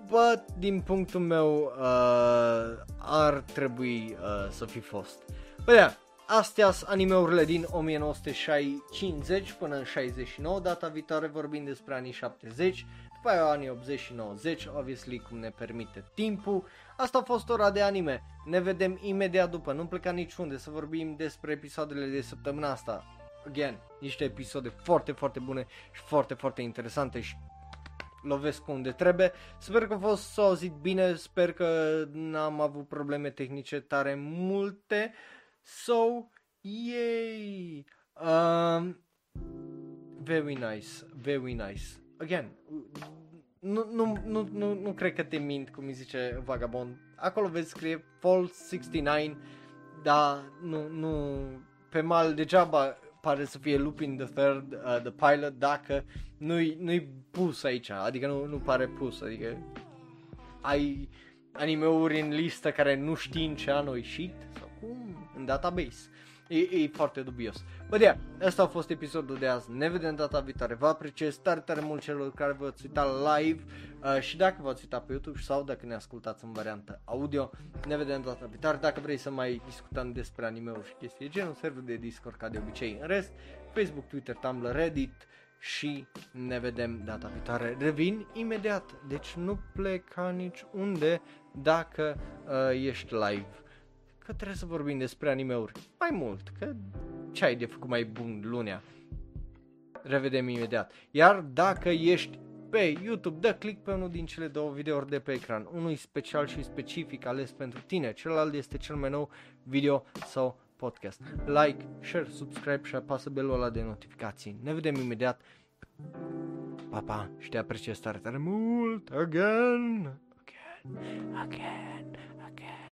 but din punctul meu uh, ar trebui uh, să fi fost. Bă, yeah, astea sunt animeurile din 1950 până în 69, data viitoare vorbim despre anii 70, după aia anii 80 și 90, obviously cum ne permite timpul. Asta a fost ora de anime, ne vedem imediat după, nu pleca niciunde să vorbim despre episoadele de săptămâna asta. Again, niște episoade foarte, foarte bune și foarte, foarte interesante și lovesc unde trebuie. Sper că a fost să auzit bine, sper că n-am avut probleme tehnice tare multe. So, yay! Um, very nice, very nice. Again, nu, nu, nu, nu, nu cred că te mint, cum îi zice Vagabond. Acolo vezi scrie False 69, dar nu, nu, pe mal degeaba pare să fie Lupin the Third, uh, the pilot, dacă nu-i, nu-i pus aici, adică nu, nu pare pus, adică ai animeuri în listă care nu știi în ce an au ieșit sau cum, în database. E, e foarte dubios. Bă, yeah, asta a fost episodul de azi. Ne vedem data viitoare. Vă apreciez tare, tare mult celor care vă ați uitat live uh, și dacă vă ați uitat pe YouTube sau dacă ne ascultați în variantă audio. Ne vedem data viitoare. Dacă vrei să mai discutăm despre anime-uri și chestii de genul, server de Discord ca de obicei. În rest, Facebook, Twitter, Tumblr, Reddit și ne vedem data viitoare. Revin imediat, deci nu pleca nici unde dacă uh, ești live că trebuie să vorbim despre animeuri mai mult, că ce ai de făcut mai bun lunea? Revedem imediat. Iar dacă ești pe YouTube, dă click pe unul din cele două videouri de pe ecran. Unul special și specific ales pentru tine, celălalt este cel mai nou video sau podcast. Like, share, subscribe și apasă belul ăla de notificații. Ne vedem imediat. Pa, pa, și te apreciez tare, tare mult. Again, again, again,